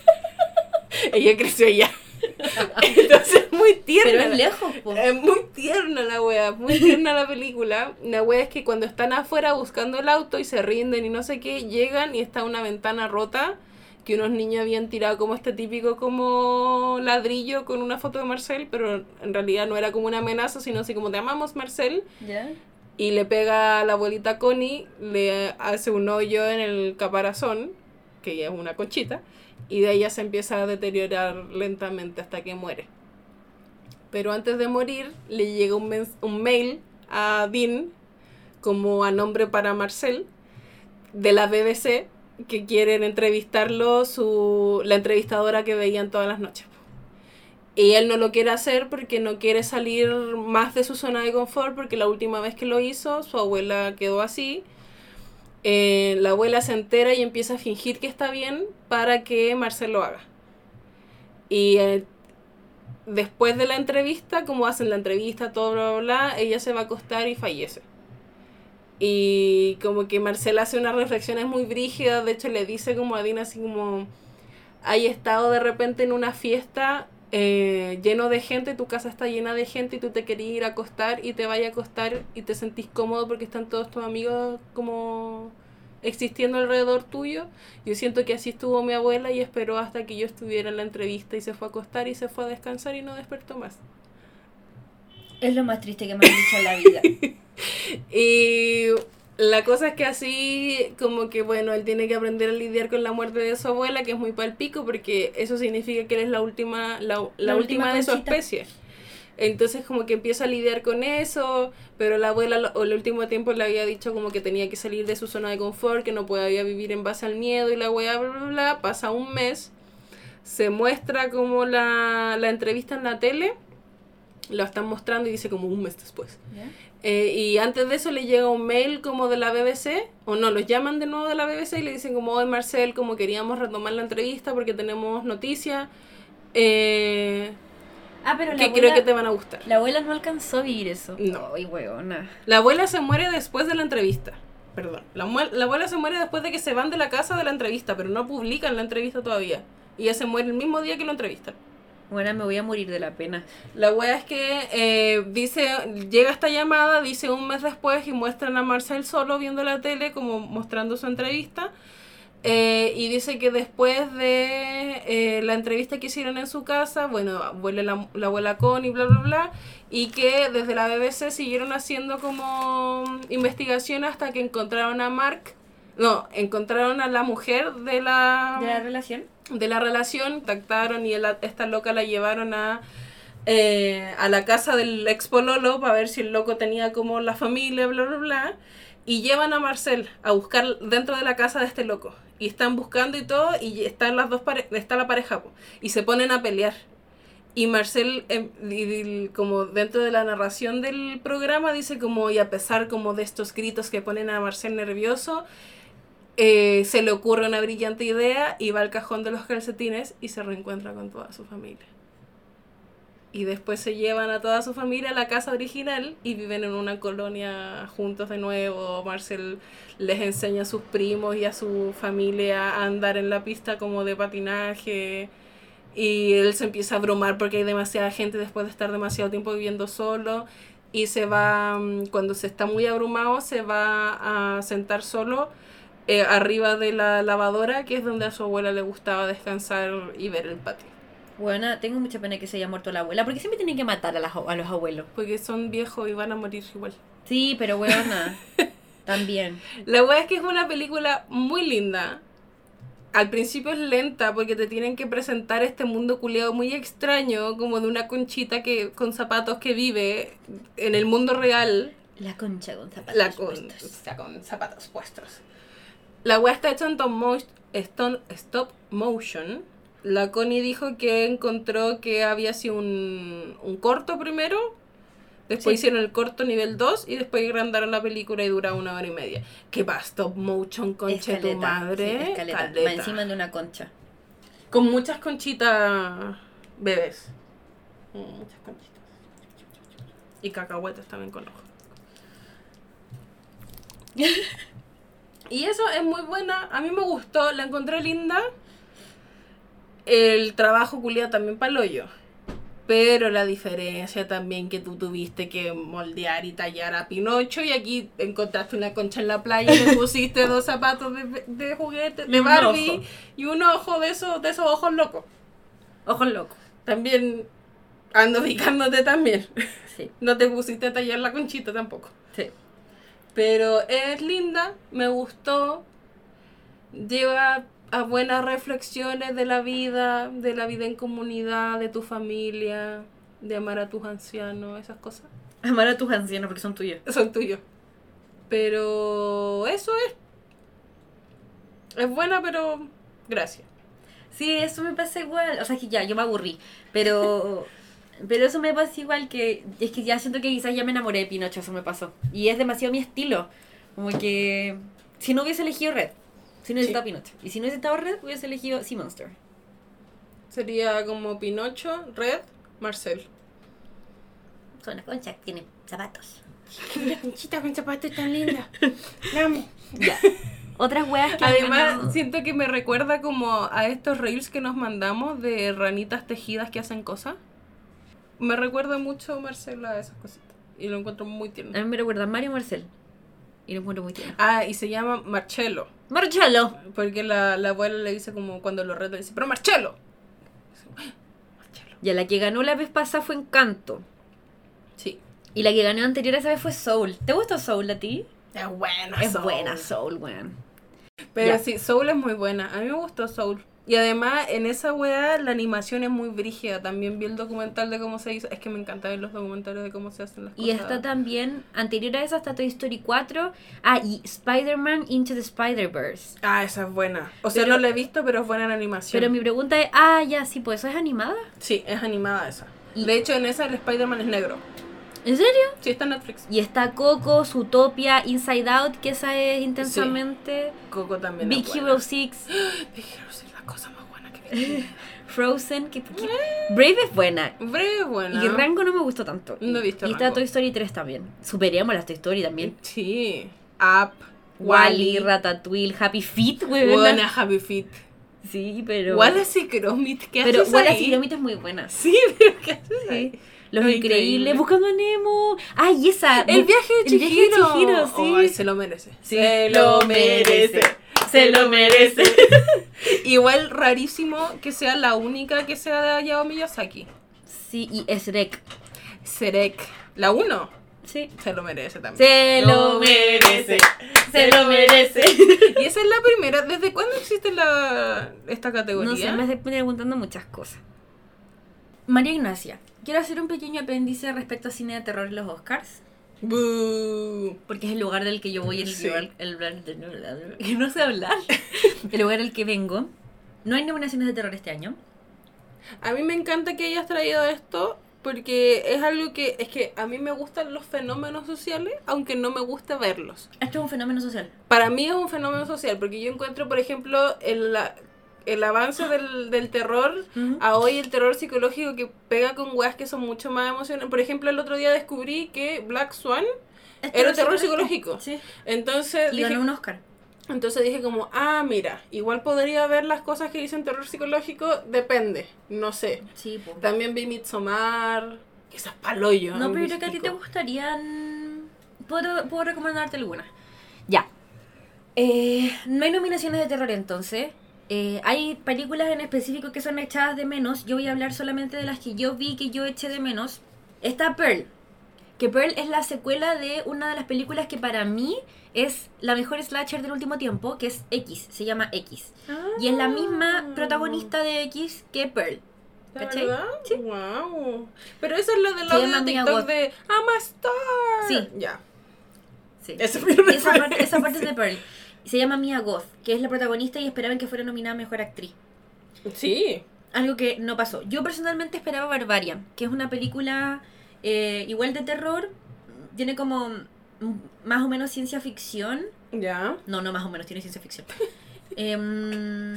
ella creció allá. Entonces es muy tierna. Pero es lejos, po. Es muy tierna la wea, muy tierna la película. La wea es que cuando están afuera buscando el auto y se rinden y no sé qué, llegan y está una ventana rota que unos niños habían tirado como este típico como ladrillo con una foto de Marcel, pero en realidad no era como una amenaza, sino así como te amamos Marcel. ¿Ya? Y le pega a la abuelita Connie, le hace un hoyo en el caparazón, que ya es una conchita, y de ella se empieza a deteriorar lentamente hasta que muere. Pero antes de morir, le llega un, un mail a Dean, como a nombre para Marcel, de la BBC, que quieren entrevistarlo, su, la entrevistadora que veían todas las noches. Y él no lo quiere hacer porque no quiere salir más de su zona de confort, porque la última vez que lo hizo, su abuela quedó así. Eh, la abuela se entera y empieza a fingir que está bien para que Marcel lo haga. Y eh, después de la entrevista, como hacen la entrevista, todo bla, bla, bla, ella se va a acostar y fallece. Y como que Marcel hace unas reflexiones muy brígidas, de hecho le dice como a Dina así como, hay estado de repente en una fiesta eh, lleno de gente, tu casa está llena de gente y tú te querías ir a acostar y te vayas a acostar y te sentís cómodo porque están todos tus amigos como existiendo alrededor tuyo. Yo siento que así estuvo mi abuela y esperó hasta que yo estuviera en la entrevista y se fue a acostar y se fue a descansar y no despertó más. Es lo más triste que me han dicho en la vida. Y la cosa es que así, como que bueno, él tiene que aprender a lidiar con la muerte de su abuela, que es muy palpico, porque eso significa que él es la última, la, la La última, última de su especie. Entonces como que empieza a lidiar con eso, pero la abuela lo- el último tiempo le había dicho como que tenía que salir de su zona de confort, que no podía vivir en base al miedo y la weá, bla, bla, bla. Pasa un mes, se muestra como la, la entrevista en la tele, lo están mostrando y dice como un mes después. Eh, y antes de eso le llega un mail como de la BBC, o no, los llaman de nuevo de la BBC y le dicen como, hoy Marcel, como queríamos retomar la entrevista porque tenemos noticias eh, Ah, pero la que abuela, creo que te van a gustar. la abuela no alcanzó a vivir eso. No. Ay, weona. La abuela se muere después de la entrevista. Perdón. La, la abuela se muere después de que se van de la casa de la entrevista, pero no publican la entrevista todavía. Y ella se muere el mismo día que lo entrevistan. Bueno, me voy a morir de la pena. La wea es que eh, dice, llega esta llamada, dice un mes después y muestran a Marcel solo viendo la tele, como mostrando su entrevista. Eh, y dice que después de eh, la entrevista que hicieron en su casa, bueno, vuelve la, la abuela Connie, bla, bla, bla, y que desde la BBC siguieron haciendo como investigación hasta que encontraron a Mark, no, encontraron a la mujer de la, ¿De la relación? De la relación, contactaron y esta loca la llevaron a, eh, a la casa del ex pololo para ver si el loco tenía como la familia, bla, bla, bla. Y llevan a Marcel a buscar dentro de la casa de este loco. Y están buscando y todo, y están las dos pare- está la pareja, y se ponen a pelear. Y Marcel, em, como dentro de la narración del programa, dice como, y a pesar como de estos gritos que ponen a Marcel nervioso, eh, se le ocurre una brillante idea y va al cajón de los calcetines y se reencuentra con toda su familia. Y después se llevan a toda su familia a la casa original y viven en una colonia juntos de nuevo. Marcel les enseña a sus primos y a su familia a andar en la pista como de patinaje. Y él se empieza a abrumar porque hay demasiada gente después de estar demasiado tiempo viviendo solo. Y se va, mm, cuando se está muy abrumado, se va a sentar solo eh, arriba de la lavadora, que es donde a su abuela le gustaba descansar y ver el patio. Bueno, tengo mucha pena que se haya muerto la abuela. porque siempre tienen que matar a, las- a los abuelos? Porque son viejos y van a morir igual. Sí, pero weona. también. La wea es que es una película muy linda. Al principio es lenta porque te tienen que presentar este mundo culeado muy extraño, como de una conchita que con zapatos que vive en el mundo real. La concha con zapatos. La con, puestos. o sea, con zapatos puestos. La wea está hecha en top mo- stop, motion. La Connie dijo que encontró que había sido un, un corto primero. Después Sí. hicieron el corto nivel 2 y después agrandaron la película y dura una hora y media. Que va stop motion, conche tu Escaleta, madre. sí, escaleta. caleta. Va encima de una concha. Con muchas conchitas bebés. Mm, Muchas conchitas. Y cacahuetes también con ojo. y eso es muy buena. A mí me gustó, la encontré linda. El trabajo culiado también paloyo. Pero la diferencia también que tú tuviste que moldear y tallar a Pinocho y aquí encontraste una concha en la playa y le pusiste dos zapatos de, de juguete, de Barbie y un ojo de esos, de esos ojos locos. Ojos locos. También ando picándote también. Sí, No te pusiste a tallar la conchita tampoco. Pero es linda, me gustó. Lleva a buenas reflexiones de la vida, de la vida en comunidad, de tu familia. de amar a tus ancianos, esas cosas. Amar a tus ancianos porque son tuyos. Son tuyos. Pero eso es. Es buena, pero gracias. Sí, eso me pasa igual. O sea, que ya, yo me aburrí. Pero. pero eso me pasa igual que. Es que ya siento que quizás ya me enamoré de Pinocho, eso me pasó. Y es demasiado mi estilo. Como que. Si no hubiese elegido Red, si no hubiese Sí. estado Pinocho. Y si no hubiese estado Red, hubiese elegido Sea Monster. Sería como Pinocho, Red, Marcel. Son una concha, tiene zapatos. Una conchita con zapatos tan linda. Ya. Otras weas que. Además, no- siento que me recuerda como a estos reels que nos mandamos de ranitas tejidas que hacen cosas. Me recuerda mucho Marcela a esas cositas. Y lo encuentro muy A tierno. mí me recuerda a Mario Marcel. Y lo encuentro muy tierno. Ah, y se llama Marcelo. Marcelo. Porque la, la abuela le dice como cuando lo reta, le dice, pero Marcelo. Marcelo. Ya, la que ganó la vez pasada fue Encanto. Sí. Y la que ganó anterior esa vez fue Soul. ¿Te gustó Soul a ti? Es buena. Es Soul. buena Soul, weón. Pero Ya. sí, Soul es muy buena. A mí me gustó Soul. Y además, en esa weá, la animación es muy brígida. También vi el documental de cómo se hizo. Es que me encanta ver los documentales de cómo se hacen las y cosas. Y está también, anterior a esa, está Toy Story 4. Ah, y Spider-Man Into the Spider-Verse. Ah, esa es buena. O sea, no la he visto, pero es buena en animación. Pero mi pregunta es, ah, ya, sí, pues, ¿eso es animada? Sí, es animada esa. De hecho, en esa el Spider-Man es negro. ¿En serio? Sí, está en Netflix. Y está Coco, Zootopia, Inside Out, que esa es intensamente. Coco también. Big Hero 6. Big Hero 6 Frozen, que, que- Brave es buena. Breve es buena. Y Rango no me gustó tanto. No he visto Y está Rango. Toy Story 3 también. Superemos las Toy Story también. Sí. Up. Wally, Wally. Ratatouille, Happy Feet, güey. Buena Happy Feet. Sí, pero. Wallace y Gromit, ¿qué pero haces Wallace ahí? y Gromit es muy buena. Sí, pero ¿qué haces Sí. Los Es increíbles, increíble. buscando a Nemo. Ay, esa. El viaje de El Chihiro. viaje de Chihiro, sí. Ay, se lo merece. Sí, Se lo merece. Se lo merece. Igual rarísimo que sea la única que sea de Hayao Miyazaki. Sí, y es Rec. Serek. La 1. Sí. Se lo merece también. Se lo merece. Se lo merece. Y esa es la primera. ¿Desde cuándo existe la, esta categoría? No sé, me estoy preguntando muchas cosas. María Ignacia, quiero hacer un pequeño apéndice respecto a cine de terror en los Oscars. Porque es el lugar del que yo voy, el Sí. lugar, el lugar de- que no sé hablar, el lugar al que vengo. No hay nominaciones de terror este año. A mí me encanta que hayas traído esto porque es algo que es que a mí me gustan los fenómenos sociales, aunque no me gusta verlos. Esto es un fenómeno social. Para mí es un fenómeno social porque yo encuentro, por ejemplo, el, la- el avance del, del terror a hoy el terror psicológico que pega con weas que son mucho más emocionantes. Por ejemplo, el otro día descubrí que Black Swan Es era terror psicológico. Sí. Entonces Y dije, ganó un Oscar. entonces dije como, ah, mira, igual podría ver las cosas que dicen terror psicológico, depende, no sé. Sí, po. También vi Midsommar, que esas paloyo. No, pero creo que a ti te gustarían. Puedo, puedo recomendarte algunas. Ya. Eh, no hay nominaciones de terror entonces. Eh, hay películas en específico que son echadas de menos. Yo voy a hablar solamente de las que yo vi que yo eché de menos. Está Pearl. Que Pearl es la secuela de una de las películas que para mí es la mejor slasher del último tiempo, que es X. Se llama X. Y es la misma protagonista de X que Pearl. ¿De ¿cachai? verdad? Sí. Wow. Pero eso es lo del audio de TikTok de I'm a star. Sí. Ya. Sí. Esa parte, esa parte es de Pearl. Se llama Mia Goth, que es la protagonista y esperaban que fuera nominada a Mejor Actriz. Sí. Algo que no pasó. Yo personalmente esperaba Barbarian, que es una película eh, igual de terror. Tiene como más o menos ciencia ficción. Ya. No, no más o menos, tiene ciencia ficción. Em,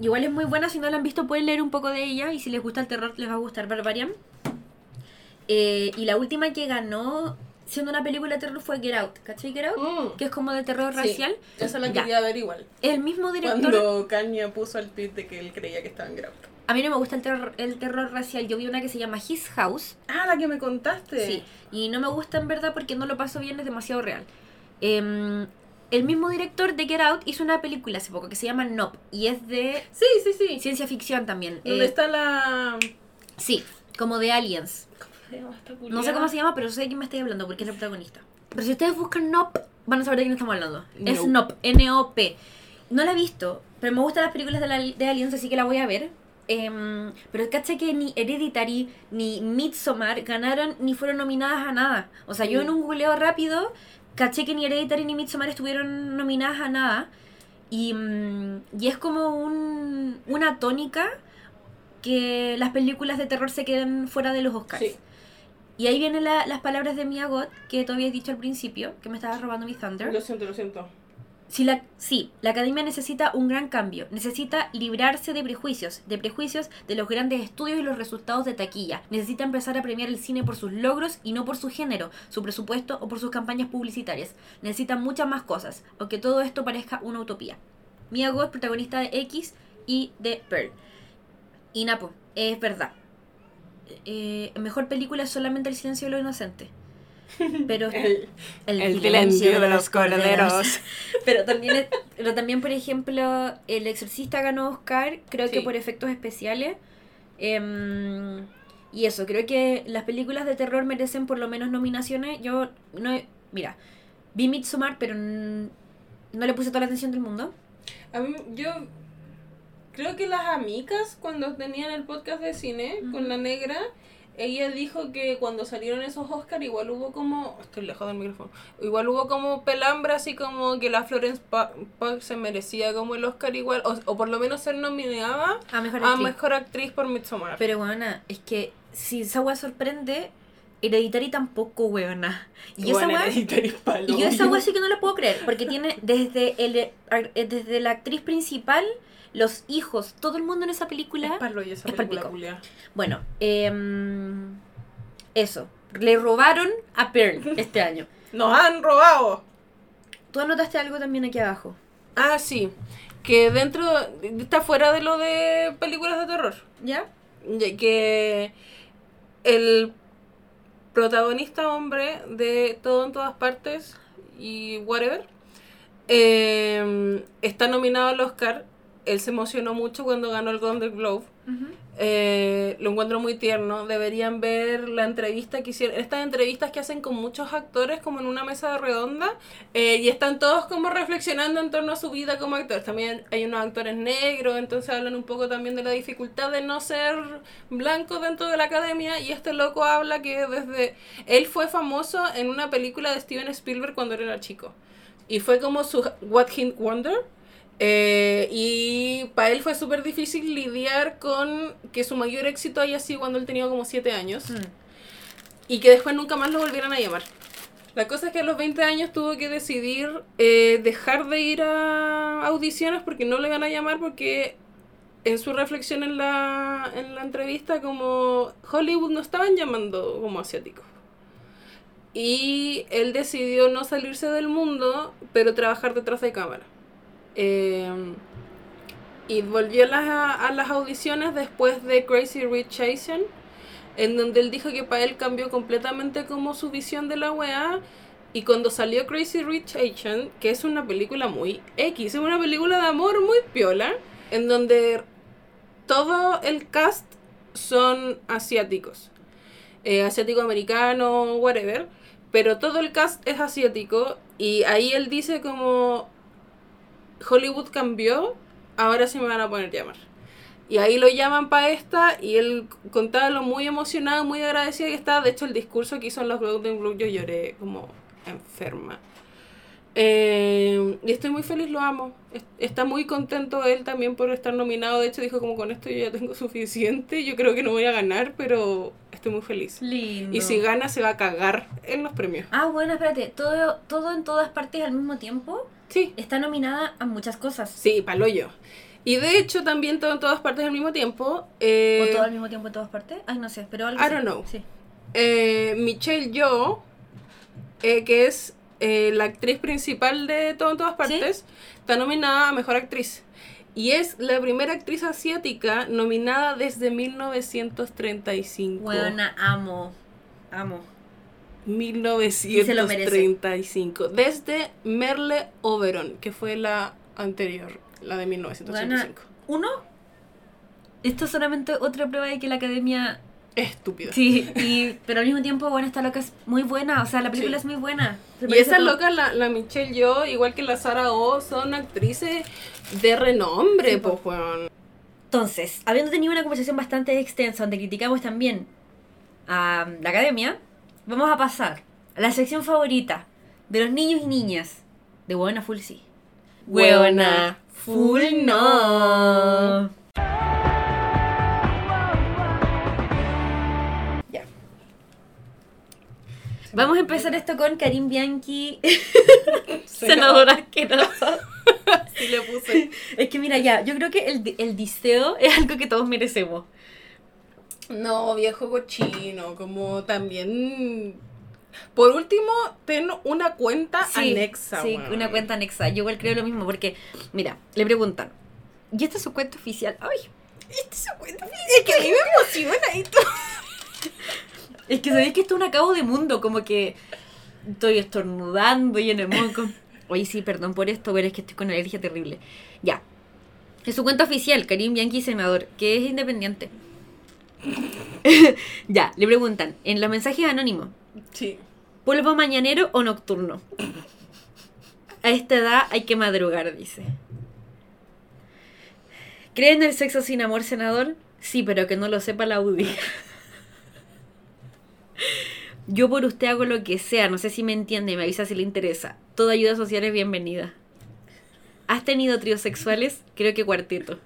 igual es muy buena, si no la han visto pueden leer un poco de ella y si les gusta el terror les va a gustar Barbarian. Eh, y la última que ganó siendo una película de terror fue Get Out, ¿cachai Get Out? Mm. Que es como de terror Sí. racial. Esa la Ya. quería ver igual. El mismo director... Cuando Kanye puso el tweet de que él creía que estaba en Grout. A mí no me gusta el terror, el terror racial. Yo vi una que se llama His House. Ah, la que me contaste. Sí. Y no me gusta en verdad porque no lo paso bien, es demasiado real. Em, el mismo director de Get Out hizo una película hace poco que se llama Nope. Y es de Sí, sí, sí. ciencia ficción también. ¿Dónde Eh, está la. Sí, como de Aliens. ¿Cómo se llama esta No sé cómo se llama, pero sé de quién me estoy hablando porque es la protagonista. Pero si ustedes buscan Nope, van a saber de quién estamos hablando. Es Nope. Nope, N-O-P. No la he visto, pero me gustan las películas de, la- de Aliens, así que la voy a ver. Em, pero caché que ni Hereditary ni Midsommar ganaron ni fueron nominadas a nada. O sea, yo en un googleo rápido caché que ni Hereditary ni Midsommar estuvieron nominadas a nada. Y, mm, y es como un, una tónica que las películas de terror se queden fuera de los Oscars. Sí. Y ahí vienen la- las palabras de Mia Goth que tú habías dicho al principio, que me estabas robando mi Thunder. Lo siento, lo siento. Si la, sí, la academia necesita un gran cambio. Necesita librarse de prejuicios, de prejuicios de los grandes estudios y los resultados de taquilla. Necesita empezar a premiar el cine por sus logros y no por su género, su presupuesto o por sus campañas publicitarias. Necesita muchas más cosas, aunque todo esto parezca una utopía. Mia Goth, protagonista de X y de Pearl. Y Napo, es verdad. Eh, mejor película es solamente El silencio de los inocentes. Pero El, el, silencio de los corderos. pero también, pero también, por ejemplo, El Exorcista ganó Oscar, creo que por efectos especiales. Em, y eso, creo que las películas de terror merecen por lo menos nominaciones. Yo no mira, vi Midsommar, pero no le puse toda la atención del mundo. A mí, yo creo que las amigas, cuando tenían el podcast de cine con la negra, ella dijo que cuando salieron esos Oscar igual hubo como. Estoy lejos del micrófono. Igual hubo como pelambre, así como que la Florence Pugh se merecía como el Oscar igual, o, o por lo menos ser nominada A mejor a actriz. mejor actriz por Midsommar. Pero bueno, es que si esa weá sorprende, Hereditary tampoco, weona. Y esa Bueno, weá. Hereditary es palo. Y yo esa wea sí que no la puedo creer, porque tiene desde el eh, desde la actriz principal, los hijos, todo el mundo en esa película. Es palo y esa es película. Bueno, em, eso. Le robaron a Pearl este año. ¡Nos han robado! Tú anotaste algo también aquí abajo. Ah, sí. Que dentro. Está fuera de lo de películas de terror. ¿Ya? Ya que el protagonista hombre de todo en todas partes y whatever eh, está nominado al Oscar. Él se emocionó mucho cuando ganó el Golden Globe. Eh, lo encuentro muy tierno. Deberían ver la entrevista que hicieron. Estas entrevistas que hacen con muchos actores, como en una mesa redonda, eh, y están todos como reflexionando en torno a su vida como actores. También hay unos actores negros, entonces hablan un poco también de la dificultad de no ser blanco dentro de la academia. Y este loco habla que desde. Él fue famoso en una película de Steven Spielberg cuando era chico. Y fue como su What Hint Wonder. Eh, y para él fue súper difícil lidiar con que su mayor éxito haya sido cuando él tenía como 7 años Mm. y que después nunca más lo volvieran a llamar. La cosa es que a los 20 años tuvo que decidir eh, dejar de ir a audiciones porque no le iban a llamar porque en su reflexión en la, en la entrevista como Hollywood no estaban llamando como asiáticos. Y él decidió no salirse del mundo, pero trabajar detrás de cámara. Eh, y volvió a las, a las audiciones después de Crazy Rich Asian, en donde él dijo que para él cambió completamente como su visión de la weá. Y cuando salió Crazy Rich Asian, que es una película muy X, es una película de amor muy piola, en donde todo el cast son asiáticos. Eh, asiático americano, whatever. Pero todo el cast es asiático. Y ahí él dice como Hollywood cambió, ahora sí me van a poner a llamar. Y ahí lo llaman para esta y él contaba lo muy emocionado, muy agradecido que estaba. De hecho, el discurso que hizo en los Golden Globes yo lloré como enferma. Eh, y estoy muy feliz, lo amo. Es- Está muy contento él también por estar nominado. De hecho, dijo como con esto yo ya tengo suficiente. Yo creo que no voy a ganar, pero estoy muy feliz. Lindo. Y si gana, se va a cagar en los premios. Ah, bueno, espérate. Todo, todo en todas partes al mismo tiempo Sí, está nominada a muchas cosas. sí, palo yo. Y de hecho, también todo en todas partes al mismo tiempo. eh, ¿O todo al mismo tiempo en todas partes? Ay, no sé, pero algo I así. don't know. Sí. eh, Michelle Yeoh, eh, que es la actriz principal de Todo en todas partes, está nominada a Mejor Actriz. Y es la primera actriz asiática nominada desde 1935. Buena, amo. Amo. Se lo 1935. Desde Merle Oberon, que fue la anterior, la de 1985. Uno, esto es solamente otra prueba de que la academia. Estúpida. Sí, y, pero al mismo tiempo, bueno, esta loca es muy buena. O sea, la película Sí. es muy buena. Y esa todo. loca, la, la Michelle Yeoh, igual que la Sara Oh, son actrices de renombre, Sí, pues, weón. Entonces, habiendo tenido una conversación bastante extensa donde criticamos también a la academia, vamos a pasar a la sección favorita de los niños y niñas de Huevona Full Sí. Huevona Full No. Ya. Vamos a empezar esto con Karim Bianchi, senadora asquerosa. Sí le puse. Es que mira, ya, yo creo que el, el diseo es algo que todos merecemos. No, viejo cochino, como también... Por último, ten una cuenta anexa. Sí, una cuenta anexa. Yo igual creo lo mismo porque, mira, le preguntan, ¿y esta es su cuenta oficial? Ay, esta es su cuenta oficial. Es que a mí me emociona esto. Es que sabéis que esto es un acabo de mundo, como que estoy estornudando y en el moco. Oye, sí, perdón por esto, pero es que estoy con alergia terrible. Ya. Es su cuenta oficial, Karim Bianchi Senador, que es independiente. ya, le preguntan, en los mensajes anónimos, Sí. ¿polvo mañanero o nocturno? A esta edad hay que madrugar, dice. ¿Cree en el sexo sin amor, senador? Sí, pero que no lo sepa la UDI. Yo por usted hago lo que sea, no sé si me entiende, me avisa si le interesa. Toda ayuda social es bienvenida. ¿Has tenido tríos sexuales? Creo que cuarteto.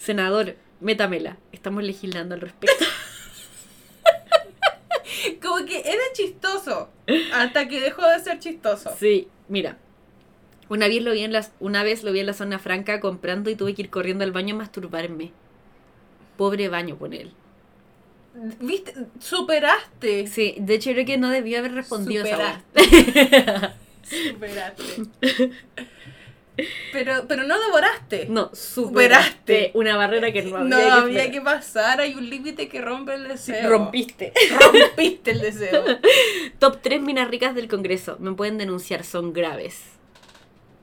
Senador, métamela. Estamos legislando al respecto. Como que era chistoso. Hasta que dejó de ser chistoso. Sí, mira. Una vez lo vi en las, una vez lo vi en la zona franca comprando y tuve que ir corriendo al baño a masturbarme. Pobre baño, pone él. ¿Viste? Superaste. Sí, de hecho creo que no debió haber respondido esa Superaste. Pero, pero no devoraste. No, Superaste. una barrera que no había No que había que pasar, hay un límite que rompe el deseo. rompiste. Rompiste el deseo. Top 3 minas ricas del Congreso. Me pueden denunciar, son graves.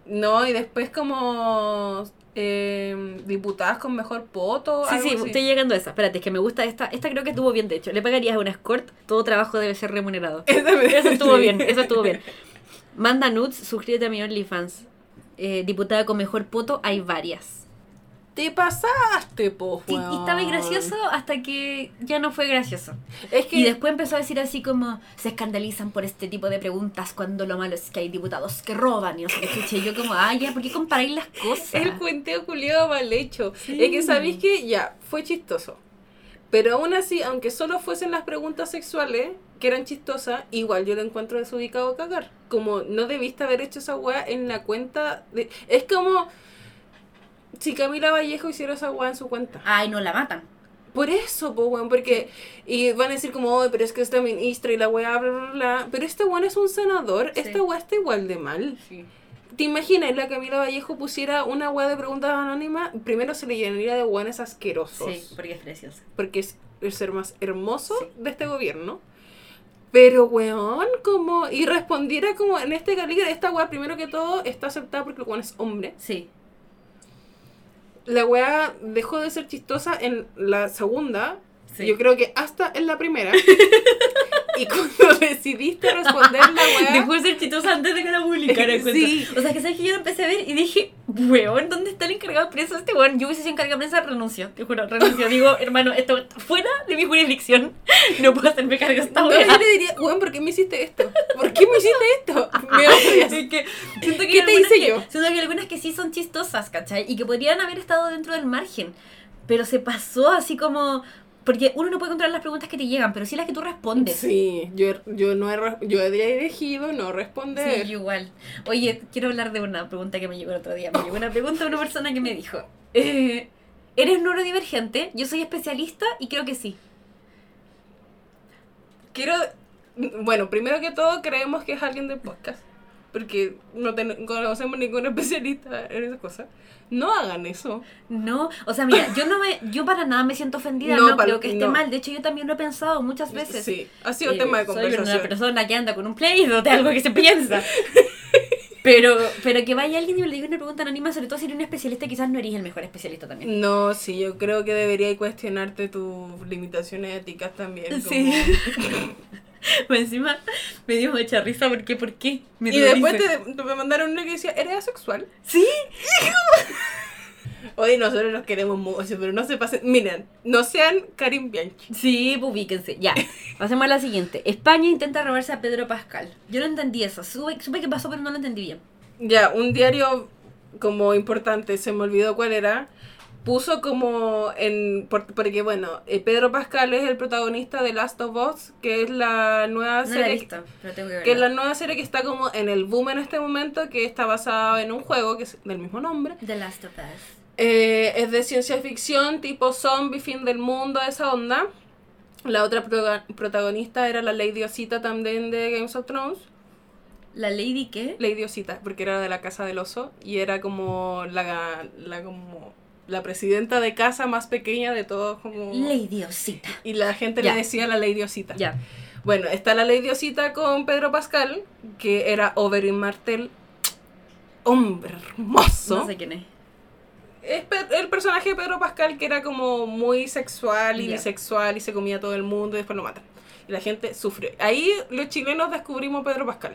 No, y después como eh, diputadas con mejor poto. Sí, algo sí, así. estoy llegando a esa. Espérate, es que me gusta esta. Esta creo que estuvo bien, de hecho. Le pagarías a una escort, todo trabajo debe ser remunerado. Eso estuvo bien, eso estuvo bien. Manda nudes, suscríbete a mi OnlyFans. Eh, diputada con mejor poto, hay varias. Te pasaste, po, Y, y estaba gracioso hasta que ya no fue gracioso. Es que Y después empezó a decir así como, se escandalizan por este tipo de preguntas cuando lo malo es que hay diputados que roban. Y no sé qué escuché yo como, ah, ya, ¿por qué comparáis las cosas? el cuenteo culiado mal hecho. Sí. Es que sabéis que ya, fue chistoso. Pero aún así, aunque solo fuesen las preguntas sexuales, que eran chistosas, igual yo lo encuentro desubicado a cagar. Como no debiste haber hecho esa weá en la cuenta de. Es como si Camila Vallejo hiciera esa weá en su cuenta. Ay, no la matan. Por eso, po, weón, porque. Y van a decir como, "Oye, pero es que esta ministra y la weá, bla, bla, bla. Pero este weón es un senador, Sí. esta weá está igual de mal. ¿Te imaginas la Camila Vallejo pusiera una weá de preguntas anónimas? Primero se le llenaría de weones asquerosos. Sí, porque es preciosa. Porque es el ser más hermoso Sí. de este gobierno. Pero, weón, como. Y respondiera como en este calibre, esta weá, primero que todo, está aceptada porque el weón es hombre. Sí. La weá dejó de ser chistosa en la segunda. Sí. Yo creo que hasta en la primera. y cuando decidiste responder la weá. Dejó de ser chistosa antes de que la publicara. Sí. O sea, que sabes que yo lo empecé a ver y dije, weón, ¿dónde está el encargado de prensa este weón? Yo hubiese sido encargado de prensa, renuncio. Te juro, renuncio. Digo, hermano, esto está fuera de mi jurisdicción. No puedo hacerme cargo de esta No, weá. yo le diría, weón, ¿por qué me hiciste esto? ¿Por qué me hiciste esto? Me odias. Es que siento que ¿Qué te algunas hice que- yo? Siento que hay algunas que sí son chistosas, ¿cachai? Y que podrían haber estado dentro del margen. Pero se pasó así como... Porque uno no puede controlar las preguntas que te llegan, pero sí las que tú respondes. Sí, yo, yo no he, yo he elegido no responder. Sí, igual. Oye, quiero hablar de una pregunta que me llegó el otro día. Me llegó una pregunta de una persona que me dijo, eh, ¿eres neurodivergente? Yo soy especialista y creo que sí. Quiero, bueno, primero que todo creemos que es alguien del podcast, porque no conocemos ningún especialista en esas cosas. No hagan eso. No, o sea, mira, yo no me, yo para nada me siento ofendida, No, no, creo que esté no. mal. De hecho, yo también lo he pensado muchas veces. Sí, ha sido Eh, tema de Soy conversación. una persona que anda con un play de algo que se piensa. Pero, pero que vaya alguien y me le diga una pregunta anónima, sobre todo si eres un especialista, quizás no eres el mejor especialista también. No, sí, yo creo que debería cuestionarte tus limitaciones éticas también. Sí. como- encima me dio mucha risa porque, ¿por qué? Me y después te, te me mandaron una que decía, ¿eres asexual? Sí, Hoy nosotros nos queremos mucho, pero no se pasen. Miren, no sean Karim Bianchi. sí, ubíquense. Ya, pasemos a la siguiente. España intenta robarse a Pedro Pascal. Yo no entendí eso. Supe, supe que pasó, pero no lo entendí bien. Ya, un diario como importante, se me olvidó cuál era, puso como en... por- porque bueno, eh, Pedro Pascal es el protagonista de Last of Us, que es la nueva No la serie... visto, pero tengo que. Que es la nueva serie que está como en el boom en este momento, que está basada en un juego que es del mismo nombre. The Last of Us. Eh, es de ciencia ficción, tipo zombie, fin del mundo, esa onda. La otra protagonista era la Lady Osita también de Games of Thrones. ¿La Lady qué? Lady Osita, porque era de la casa del oso y era como la, la como la presidenta de casa más pequeña de todos como Lady Osita. y la gente le decía la Lady Osita. Ya. Bueno, está la Lady Osita con Pedro Pascal, que era Oberyn Martel, hombre hermoso. No sé quién es. Es el personaje de Pedro Pascal que era como muy sexual y bisexual y se comía a todo el mundo y después lo matan. Y la gente sufre. Ahí los chilenos descubrimos a Pedro Pascal.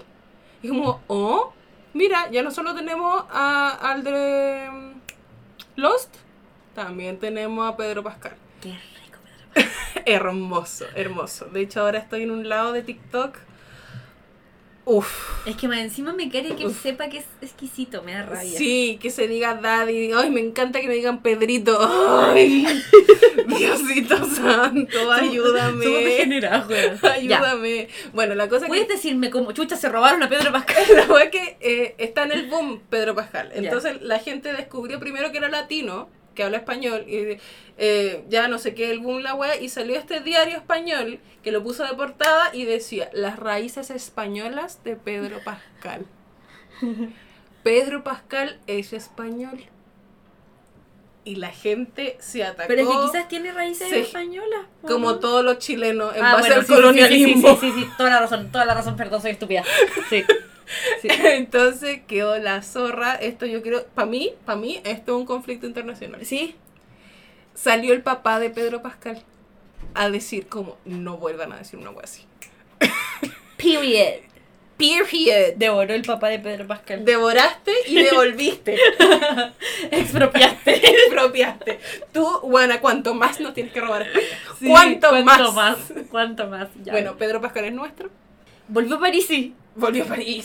Y como, oh, mira, ya no solo tenemos a, al de mm, Lost, también tenemos a Pedro Pascal. Qué rico Pedro Hermoso, hermoso. De hecho, ahora estoy en un lado de TikTok. Uf. Es que más encima me quiere que Uf. sepa que es exquisito, me da rabia. Sí, que se diga daddy. Ay, me encanta que me digan Pedrito. Ay, Diosito santo, ayúdame. Somos degenerados. Ya. Ayúdame. Bueno, la cosa es ¿Puedes que decirme cómo chucha se robaron a Pedro Pascal? la cosa es que eh, está en el boom Pedro Pascal. Ya. Entonces la gente descubrió primero que era latino, que habla español, y eh, ya no sé qué, el boom la wea, y salió este diario español que lo puso de portada y decía las raíces españolas de Pedro Pascal. Pedro Pascal es español. Y la gente se atacó Pero es que quizás tiene raíces Sí. españolas. ¿o como todos los chilenos en Ah, base bueno, al sí, colonialismo. Sí, sí, sí, sí, toda la razón, toda la razón, perdón, soy estúpida. Sí. sí. Entonces quedó la zorra. Esto yo creo, para mí, para mí, esto es un conflicto internacional. ¿Sí? Salió el papá de Pedro Pascal a decir como no vuelvan a decir una wea así. Period. Period. Devoró el papá de Pedro Pascal. Devoraste y devolviste. Expropiaste. Expropiaste. Tú, bueno, cuanto más nos tienes que robar. Sí, ¿Cuánto, ¿Cuánto más? más? ¿Cuánto más? Ya. Bueno, Pedro Pascal es nuestro. volvió a París, sí. Volvió a París.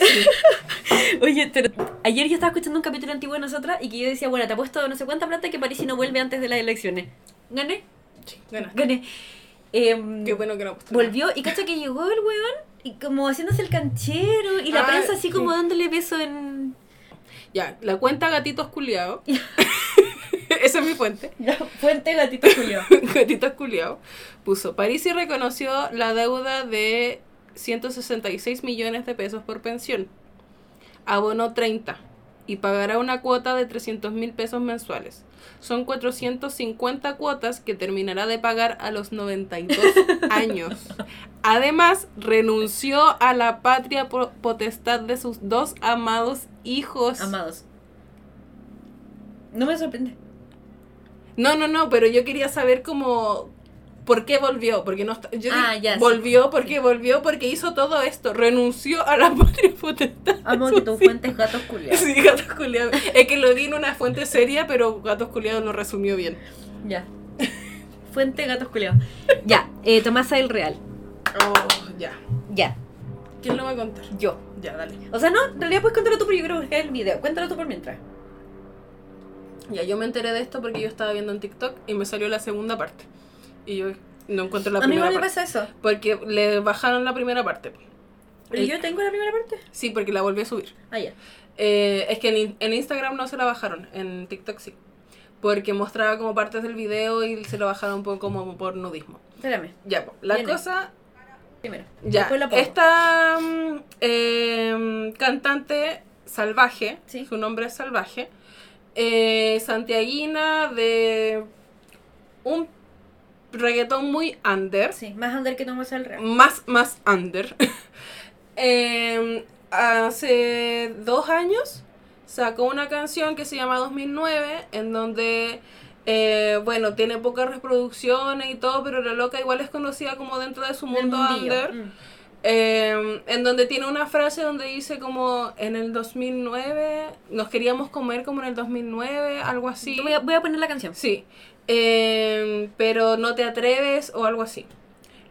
Oye, pero ayer yo estaba escuchando un capítulo antiguo de nosotras y que yo decía, bueno, te apuesto no sé cuánta plata que París no vuelve antes de las elecciones. Gané, Sí, ganaste. gané. Em, Qué bueno que no apostó nada. volvió y cacha que llegó el weón y como haciéndose el canchero y la Ah, prensa así sí. como dándole beso en... Ya, la cuenta Gatitos Culiao. Esa es mi fuente. Fuente gatito Julio. Gatitos Culiao. Puso, Parisi reconoció la deuda de 166 millones de pesos por pensión. Abonó 30 y pagará una cuota de 300 mil pesos mensuales. Son 450 cuotas que terminará de pagar a los 92 años. Además, renunció a la patria po- potestad de sus dos amados hijos. Amados. No me sorprende. No, no, no, pero yo quería saber cómo por qué volvió, porque no está- yo Ah, ya, sí. volvió porque volvió porque hizo todo esto, renunció a la patria potestad. Amo que tu fuente es gatos culiados. Sí, gatos culiados. Es que lo di en una fuente seria, pero gatos culiados lo resumió bien. Ya. Fuente gatos culiados. Ya, eh, Tomasa del Real. Oh, ya. Ya, ¿Quién lo va a contar? yo. Ya, dale. O sea, no, en realidad puedes contarlo tú, pero yo creo que es el video. Cuéntalo tú por mientras. Ya, yo me enteré de esto porque yo estaba viendo en TikTok y me salió la segunda parte. Y yo no encuentro la A mí primera igual me parte. pasa eso. Porque le bajaron la primera parte. El- yo tengo la primera parte. Sí, porque la volví a subir. Ah, ya. Eh, es que en, en Instagram no se la bajaron, en TikTok sí. Porque mostraba como partes del video y se lo bajaron un poco como por nudismo. Espérame, Ya, la Viene. cosa. primero. Ya, esta mm, em, cantante salvaje, Sí. su nombre es salvaje, eh, santiaguina de un reggaetón muy under, Sí, más under que Tomasa del Real. más, más under. Em, hace dos años sacó una canción que se llama 2009, en donde, eh, bueno, tiene pocas reproducciones y todo, pero la loca igual es conocida como dentro de su mundo under. Mm. Eh, en donde tiene una frase donde dice como en el 2009, nos queríamos comer como en el 2009, algo así. Voy a, voy a poner la canción. Sí, eh, pero no te atreves o algo así.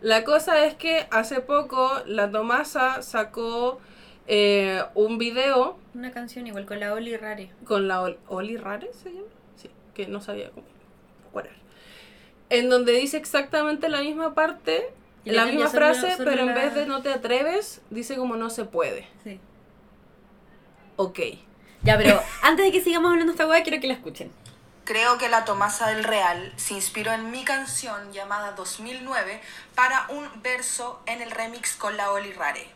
La cosa es que hace poco la Tomasa sacó eh, un video Una canción igual con la Oli Rare. con la Ol- Oli Rare, ¿se llama? Sí, que no sabía cómo. whatever. En donde dice exactamente la misma parte, Y la misma solo- frase, solo pero en la- vez de no te atreves, dice como no se puede. Sí. Ok. Ya, pero antes de que sigamos hablando de esta weá, quiero que la escuchen. Creo que la Tomasa del Real se inspiró en mi canción llamada 2009 para un verso en el remix con la Oli Rare.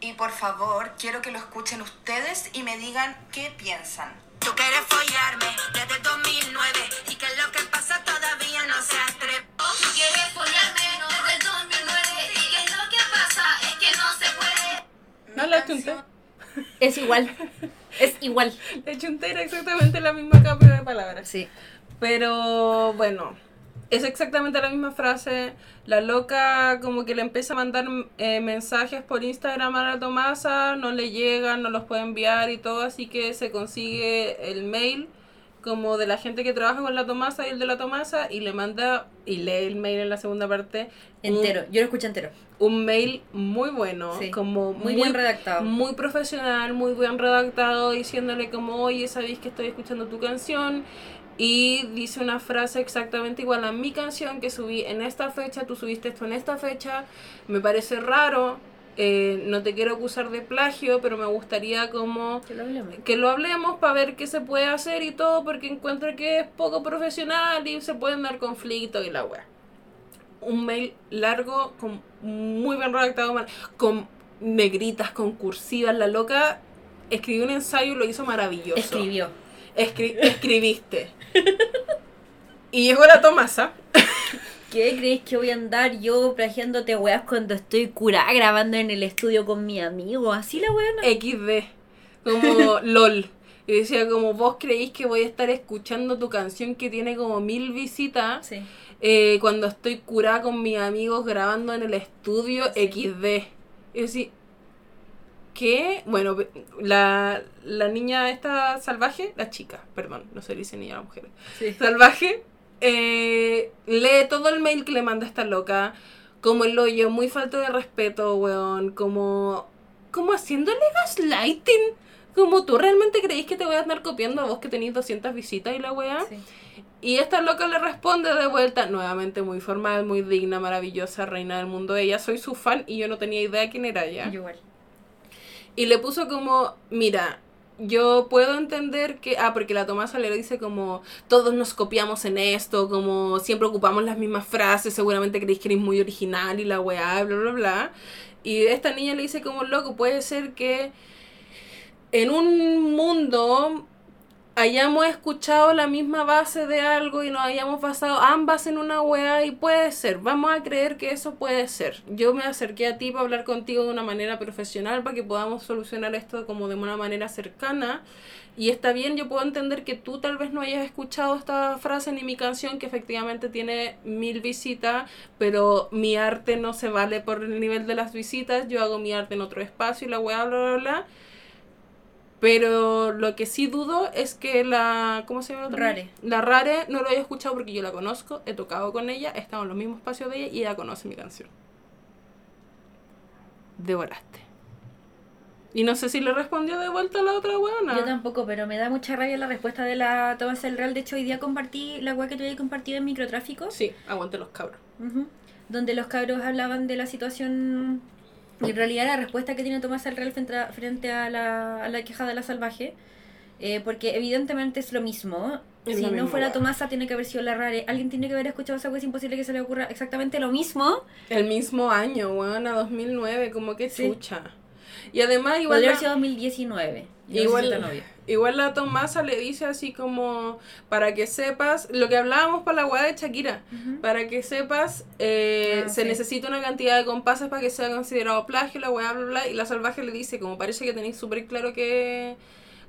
Y por favor, quiero que lo escuchen ustedes y me digan qué piensan. Tú quieres follarme desde el 2009 y que lo que pasa todavía no se atreve. Tú quieres follarme desde el 2009 y que lo que pasa es que no se puede. No la chunté. Es igual. Es igual. La chunté era exactamente la misma cambio de palabras. Sí. Pero bueno, es exactamente la misma frase. La loca como que le empieza a mandar eh, mensajes por Instagram a la Tomasa, no le llegan, no los puede enviar y todo, así que se consigue el mail como de la gente que trabaja con la Tomasa y el de la Tomasa y le manda y lee el mail en la segunda parte. un- Entero. Yo lo escuché entero. Un, mail muy bueno, Sí. como Muy bien redactado. muy profesional, muy bien redactado, diciéndole como, oye, sabéis que estoy escuchando tu canción. Y dice una frase exactamente igual a mi canción que subí en esta fecha, tú subiste esto en esta fecha. Me parece raro, eh, no te quiero acusar de plagio, pero me gustaría como Que lo hablemos. que lo hablemos para ver qué se puede hacer y todo, porque encuentro que es poco profesional y se pueden dar conflictos y la wea. Un mail largo, con muy bien redactado, con negritas, con cursivas, la loca escribió un ensayo y lo hizo maravilloso. Escribió. Escri- escribiste. y llegó la Tomasa. ¿Qué crees que voy a andar yo plagiándote weas cuando estoy curada grabando en el estudio con mi amigo? Así la weona. XD. Como LOL. Y decía como vos creéis que voy a estar escuchando tu canción que tiene como mil visitas. Sí. eh, cuando estoy curada con mis amigos grabando en el estudio Sí. XD. Y decir, ¿qué? Bueno, la, la niña esta salvaje, la chica, perdón, no se dice niña a la mujer. Sí. Salvaje, eh, lee todo el mail que le manda esta loca, como el hoyo, muy falto de respeto, weón, como, como haciéndole gaslighting. Como tú realmente creéis que te voy a andar copiando a vos que tenéis 200 visitas y la weá. Sí. Y esta loca le responde de vuelta, nuevamente muy formal, muy digna, maravillosa, reina del mundo. Ella soy su fan y yo no tenía idea quién era ella. Igual. Y le puso como, mira, yo puedo entender que, ah, porque la Tomasa le dice como, todos nos copiamos en esto, como siempre ocupamos las mismas frases, seguramente creéis que eres muy original y la weá, bla, bla, bla. Y esta niña le dice como, loco, puede ser que en un mundo hayamos escuchado la misma base de algo y nos hayamos basado ambas en una weá y puede ser, vamos a creer que eso puede ser. Yo me acerqué a ti para hablar contigo de una manera profesional para que podamos solucionar esto como de una manera cercana y está bien, yo puedo entender que tú tal vez no hayas escuchado esta frase ni mi canción que efectivamente tiene mil visitas, pero mi arte no se vale por el nivel de las visitas, yo hago mi arte en otro espacio y la weá, bla, bla, bla. Pero lo que sí dudo es que la. ¿Cómo se llama? la otra? Rare. La Rare no lo haya escuchado porque yo la conozco, he tocado con ella, he estado en los mismos espacios de ella y ella conoce mi canción. Devoraste. Y no sé si le respondió de vuelta a la otra buena. Yo tampoco, pero me da mucha rabia la respuesta de la Tomás del Real. De hecho, hoy día compartí la wea que te había compartido en microtráfico. Sí, aguante los cabros. Donde los cabros hablaban de la situación. Y En realidad, la respuesta que tiene Tomás el Real frente a, frente a, la, a la queja de la salvaje. eh, porque evidentemente es lo mismo. Es si la no misma fuera. Tomasa, tiene que haber sido la rare. Alguien tiene que haber escuchado esa. Es imposible que se le ocurra exactamente lo mismo. El mismo año, weón, a 2009, como que Sí. chucha. Y además, igual. Podría haber sido 2019. y no Igual, igual la Tomasa le dice así como, para que sepas, lo que hablábamos para la weá de Shakira, para que sepas, eh, Ah, se sí. necesita una cantidad de compases para que sea considerado plagio, la weá, bla, bla, y la salvaje le dice, como parece que tenéis súper claro que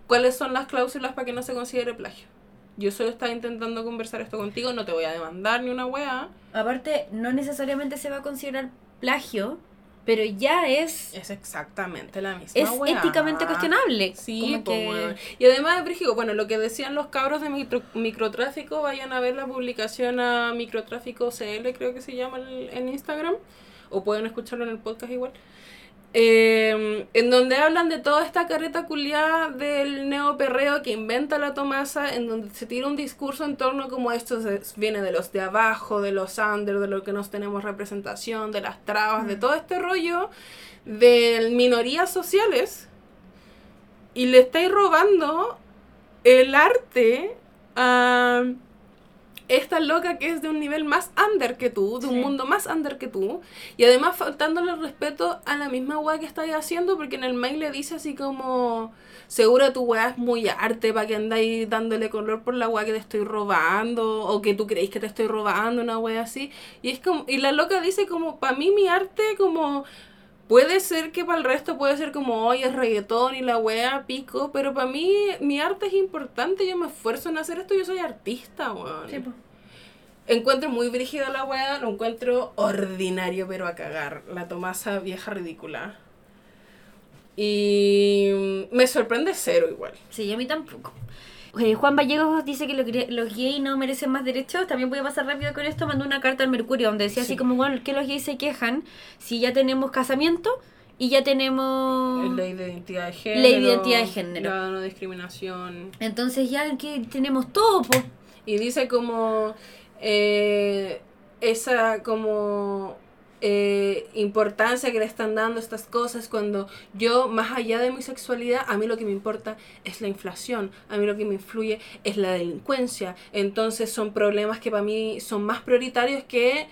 cuáles son las cláusulas para que no se considere plagio. Yo solo estaba intentando conversar esto contigo, no te voy a demandar ni una weá. Aparte, no necesariamente se va a considerar plagio pero ya es, Es exactamente la misma es weá. éticamente cuestionable. Sí, Como que- y además, Brígido, bueno, lo que decían los cabros de micro- microtráfico, vayan a ver la publicación a microtráfico CL, creo que se llama el- en Instagram, o pueden escucharlo en el podcast igual. Eh, en donde hablan de toda esta carreta culiada del neoperreo que inventa la Tomasa, en donde se tira un discurso en torno como esto se- viene de los de abajo, de los under, de lo que nos tenemos representación, de las trabas, de todo este rollo de minorías sociales. Y le estáis robando el arte a esta loca que es de un nivel más under que tú, de un Sí. mundo más under que tú, y además faltándole el respeto a la misma weá que estáis haciendo, porque en el mail le dice así como, seguro tu weá es muy arte para que andáis dándole color por la weá que te estoy robando, o que tú creéis que te estoy robando, una weá así, y es como, y la loca dice como, para mí mi arte como... Puede ser que para el resto puede ser como, hoy es reggaetón y la wea pico, pero para mí mi arte es importante, yo me esfuerzo en hacer esto, yo soy artista, weón. Sí. Encuentro muy brígida la wea, lo encuentro ordinario pero a cagar, la Tomasa vieja ridícula. Y me sorprende cero igual. Sí, a mí tampoco. Eh, Juan Vallegos dice que lo que los gays no merecen más derechos. También voy a pasar rápido con esto. Mandó una carta al Mercurio donde decía Sí. así como, bueno, que los gays se quejan si ya tenemos casamiento y ya tenemos... Ley de identidad de género. Ley de identidad de género. La no discriminación. Entonces ya que tenemos todo, pues. Y dice como eh, esa como eh, importancia que le están dando estas cosas cuando yo, más allá de mi sexualidad, a mí lo que me importa es la inflación, a mí lo que me influye es la delincuencia. Entonces son problemas que para mí son más prioritarios que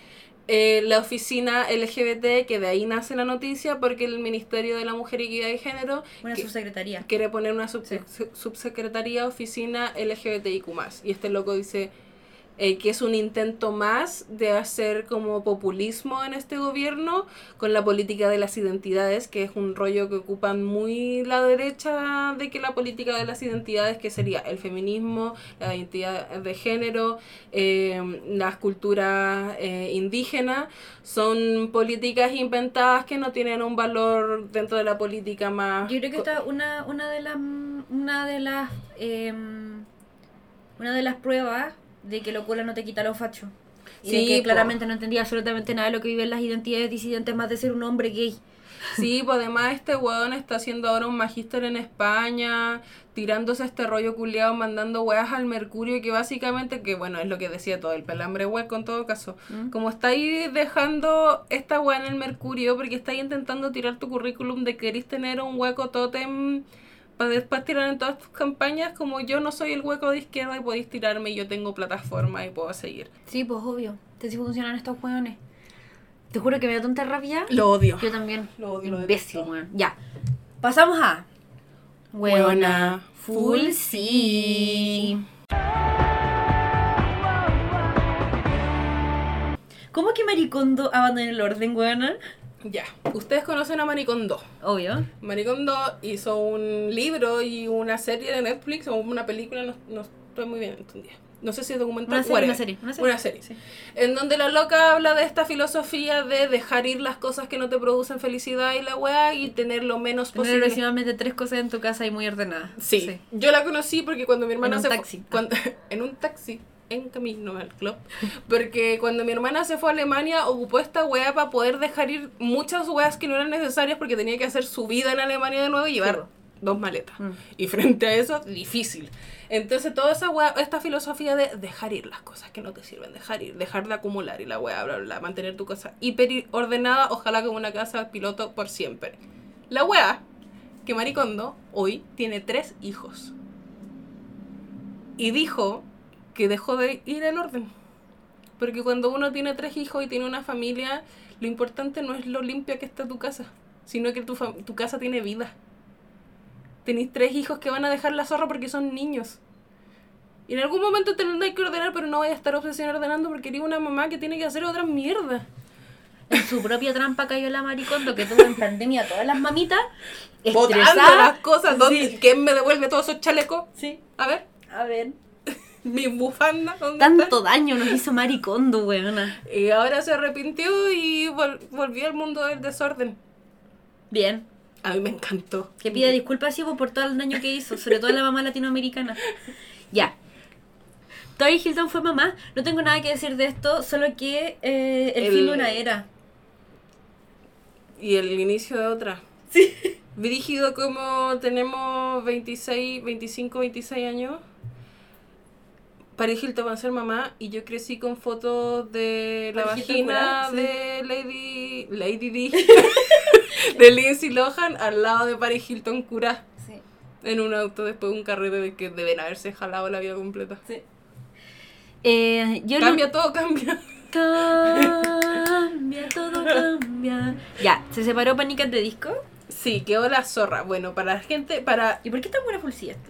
eh, la oficina LGBT, que de ahí nace la noticia, porque el Ministerio de la Mujer y Equidad de Género Una que- subsecretaría. quiere poner una sub- Sí. su- subsecretaría oficina LGBTIQ+. Y este loco dice eh, que es un intento más de hacer como populismo en este gobierno con la política de las identidades, que es un rollo que ocupan muy la derecha de que la política de las identidades, que sería el feminismo, la identidad de género, eh, las culturas eh, indígenas, son políticas inventadas que no tienen un valor dentro de la política más... Yo creo que esta una, una de las una de las em, una de las pruebas de que locura no te quita los fachos. Y de Sí, que po. claramente no entendía absolutamente nada de lo que viven las identidades disidentes más de ser un hombre gay. Sí, pues además este weón está haciendo ahora un magíster en España, tirándose este rollo culiado, mandando weas al Mercurio, que básicamente, que bueno, es lo que decía todo, el pelambre hueco en todo caso. ¿Mm? Como estáis dejando esta wea en el Mercurio, porque estáis intentando tirar tu currículum de que tener un hueco tótem para después tirar en todas tus campañas, como yo no soy el hueco de izquierda y podéis tirarme y yo tengo plataforma y puedo seguir. Sí, pues obvio. Así funcionan estos hueones. Te juro que me da tanta rabia. Lo odio. Yo también. Lo odio, lo Imbécil, weón. Ya. Pasamos a. Hueona Full sí. ¿Cómo que Maricondo abandonó el orden, weona? Ya, ustedes conocen a Maricondo. Obvio. Maricondo hizo un libro y una serie de Netflix o una película, no, no estoy muy bien entendida. No sé si es documental Una serie, una serie, una serie. Una serie. Sí. En donde la loca habla de esta filosofía de dejar ir las cosas que no te producen felicidad y la weá y tener lo menos Tener posible. aproximadamente tres cosas en tu casa y muy ordenadas. Sí. yo la conocí porque cuando mi hermana un se taxi. cuando- en un taxi en camino al club porque cuando mi hermana se fue a Alemania ocupó esta wea para poder dejar ir muchas weas que no eran necesarias porque tenía que hacer su vida en Alemania de nuevo y llevar dos maletas. Mm. y frente a eso difícil. Entonces toda esa wea, esta filosofía de dejar ir las cosas que no te sirven dejar ir dejar de acumular y la wea bla bla, bla mantener tu cosa hiper ordenada ojalá como una casa piloto por siempre. La wea que Maricondo hoy tiene tres hijos. Y dijo que dejó de ir en orden. Porque cuando uno tiene tres hijos y tiene una familia, lo importante no es lo limpia que está tu casa, sino que tu, tu casa tiene vida. Tenéis tres hijos que van a dejar la zorra porque son niños. Y en algún momento tendrás que ordenar, pero no vaya a estar obsesionada ordenando porque eres una mamá que tiene que hacer otra mierda. En su propia trampa cayó la Maricondo que tuvo en pandemia a todas las mamitas Botando las cosas. ¿dónde- Sí. ¿Quién me devuelve todos esos chalecos? Sí. A ver. A ver. Mi bufanda. ¿dónde está? Tanto daño nos hizo Maricondo, weona. Y ahora se arrepintió y vol- volvió al mundo del desorden. Bien. A mí me encantó. Que pida disculpas, Ivo, por todo el daño que hizo, sobre todo a la mamá latinoamericana. Ya. Tori Hilton fue mamá. No tengo nada que decir de esto, solo que eh, el, El- fin de una era. Y el inicio de otra. Sí. Dirigido como tenemos 26, 25, 26 años. Paris Hilton va a ser mamá y yo crecí con fotos de la Paris vagina sí. de Lady Lady D de Lindsay Lohan al lado de Paris Hilton cura Sí. en un auto después de un carrete de que deben haberse jalado la vida completa. Eh, yo no- Cambia todo, cambia. Cambia, todo cambia. Ya, se separó Panicas de disco. Sí, quedó la zorra. Bueno, para la gente, para ¿Y por qué tan buena Fulci esto?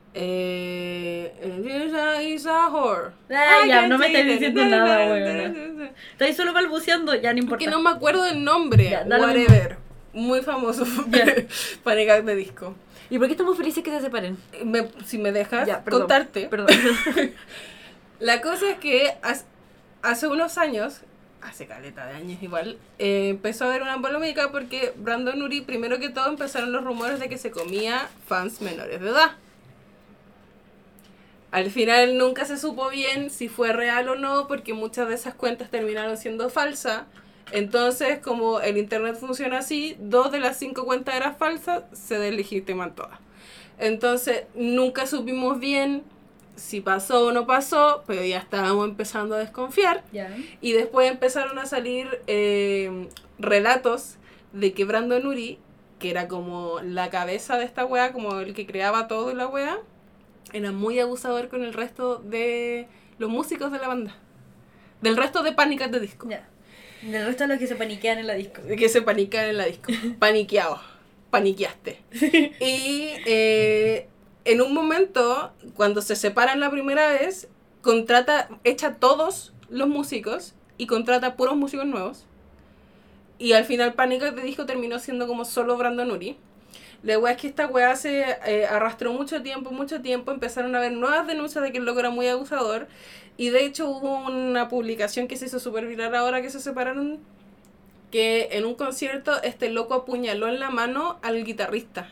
Eh, is a whore. Ah, ya, no me see diciendo nada, weona. Estáis solo balbuceando, ya no importa. Que no me acuerdo del nombre. Ya, Whatever. Muy famoso. Para de disco. ¿Y por qué estamos felices que se separen? Me- si me dejas Ya, perdón, contarte. Perdón. La cosa es que hace, hace unos años, hace caleta de años igual, eh, empezó a haber una polémica porque Brandon Uri, primero que todo, empezaron los rumores de que se comía fans menores de edad. Al final nunca se supo bien si fue real o no, porque muchas de esas cuentas terminaron siendo falsas. Entonces, como el internet funciona así, dos de las cinco cuentas eran falsas, se deslegitiman todas. Entonces, nunca supimos bien si pasó o no pasó, pero ya estábamos empezando a desconfiar. ya. Y después empezaron a salir eh, relatos de que Brandon Uri, que era como la cabeza de esta wea, como el que creaba todo la wea, era muy abusador con el resto de los músicos de la banda. Del resto de pánicas de disco. Ya. Del resto de los que se paniquean en la disco. Que se panican en la disco. Paniqueado. Paniqueaste. Y eh, en un momento, cuando se separan la primera vez, contrata, echa todos los músicos y contrata puros músicos nuevos. Y al final Pánica de Disco terminó siendo como solo Brandon Uri. La wea es que esta wea se eh, arrastró mucho tiempo, mucho tiempo. Empezaron a haber nuevas denuncias de que el loco era muy abusador. Y de hecho hubo una publicación que se hizo súper viral ahora que se separaron. Que en un concierto este loco apuñaló en la mano al guitarrista.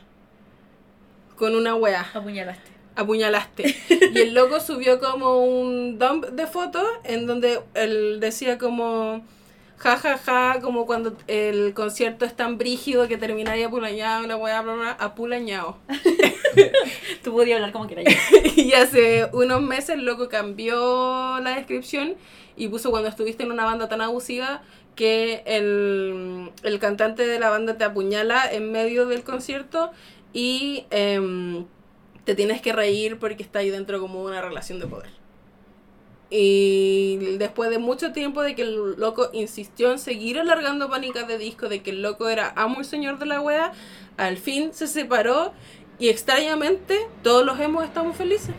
Con una wea Apuñalaste. apuñalaste. Y el loco subió como un dump de fotos en donde él decía como ja ja ja, como cuando el concierto es tan brígido que terminaría apulañado, una weá, bla, bla, apulañado. Tú podías hablar como quieras. y hace unos meses el loco cambió la descripción y puso cuando estuviste en una banda tan abusiva que el, el cantante de la banda te apuñala en medio del concierto y em, te tienes que reír porque está ahí dentro como una relación de poder. Y después de mucho tiempo de que el loco insistió en seguir alargando pánicas de disco, de que el loco era amo y señor de la wea, al fin se separó y extrañamente todos los hemos estamos felices.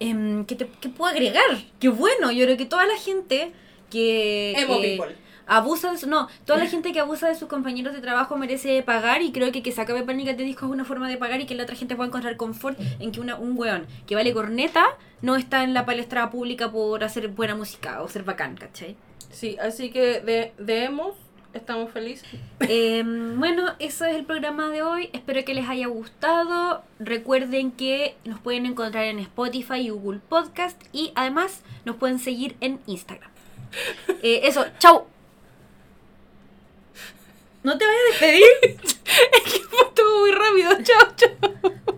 Em, ¿qué, te- qué puedo agregar? Qué bueno, yo creo que toda la gente que Emo eh, people. Abusa de su, no, toda la gente que abusa de sus compañeros de trabajo merece pagar y creo que que se acabe Pánicas de disco es una forma de pagar y que la otra gente pueda encontrar confort en que una, un weón que vale corneta no está en la palestra pública por hacer buena música o ser bacán, ¿cachai? Sí, así que de, de estamos felices. Em, bueno, eso es el programa de hoy. Espero que les haya gustado. Recuerden que nos pueden encontrar en Spotify y Google Podcast. Y además nos pueden seguir en Instagram. Eh, eso, chau. ¿No te vayas a despedir? Estuvo muy rápido, chao, chao.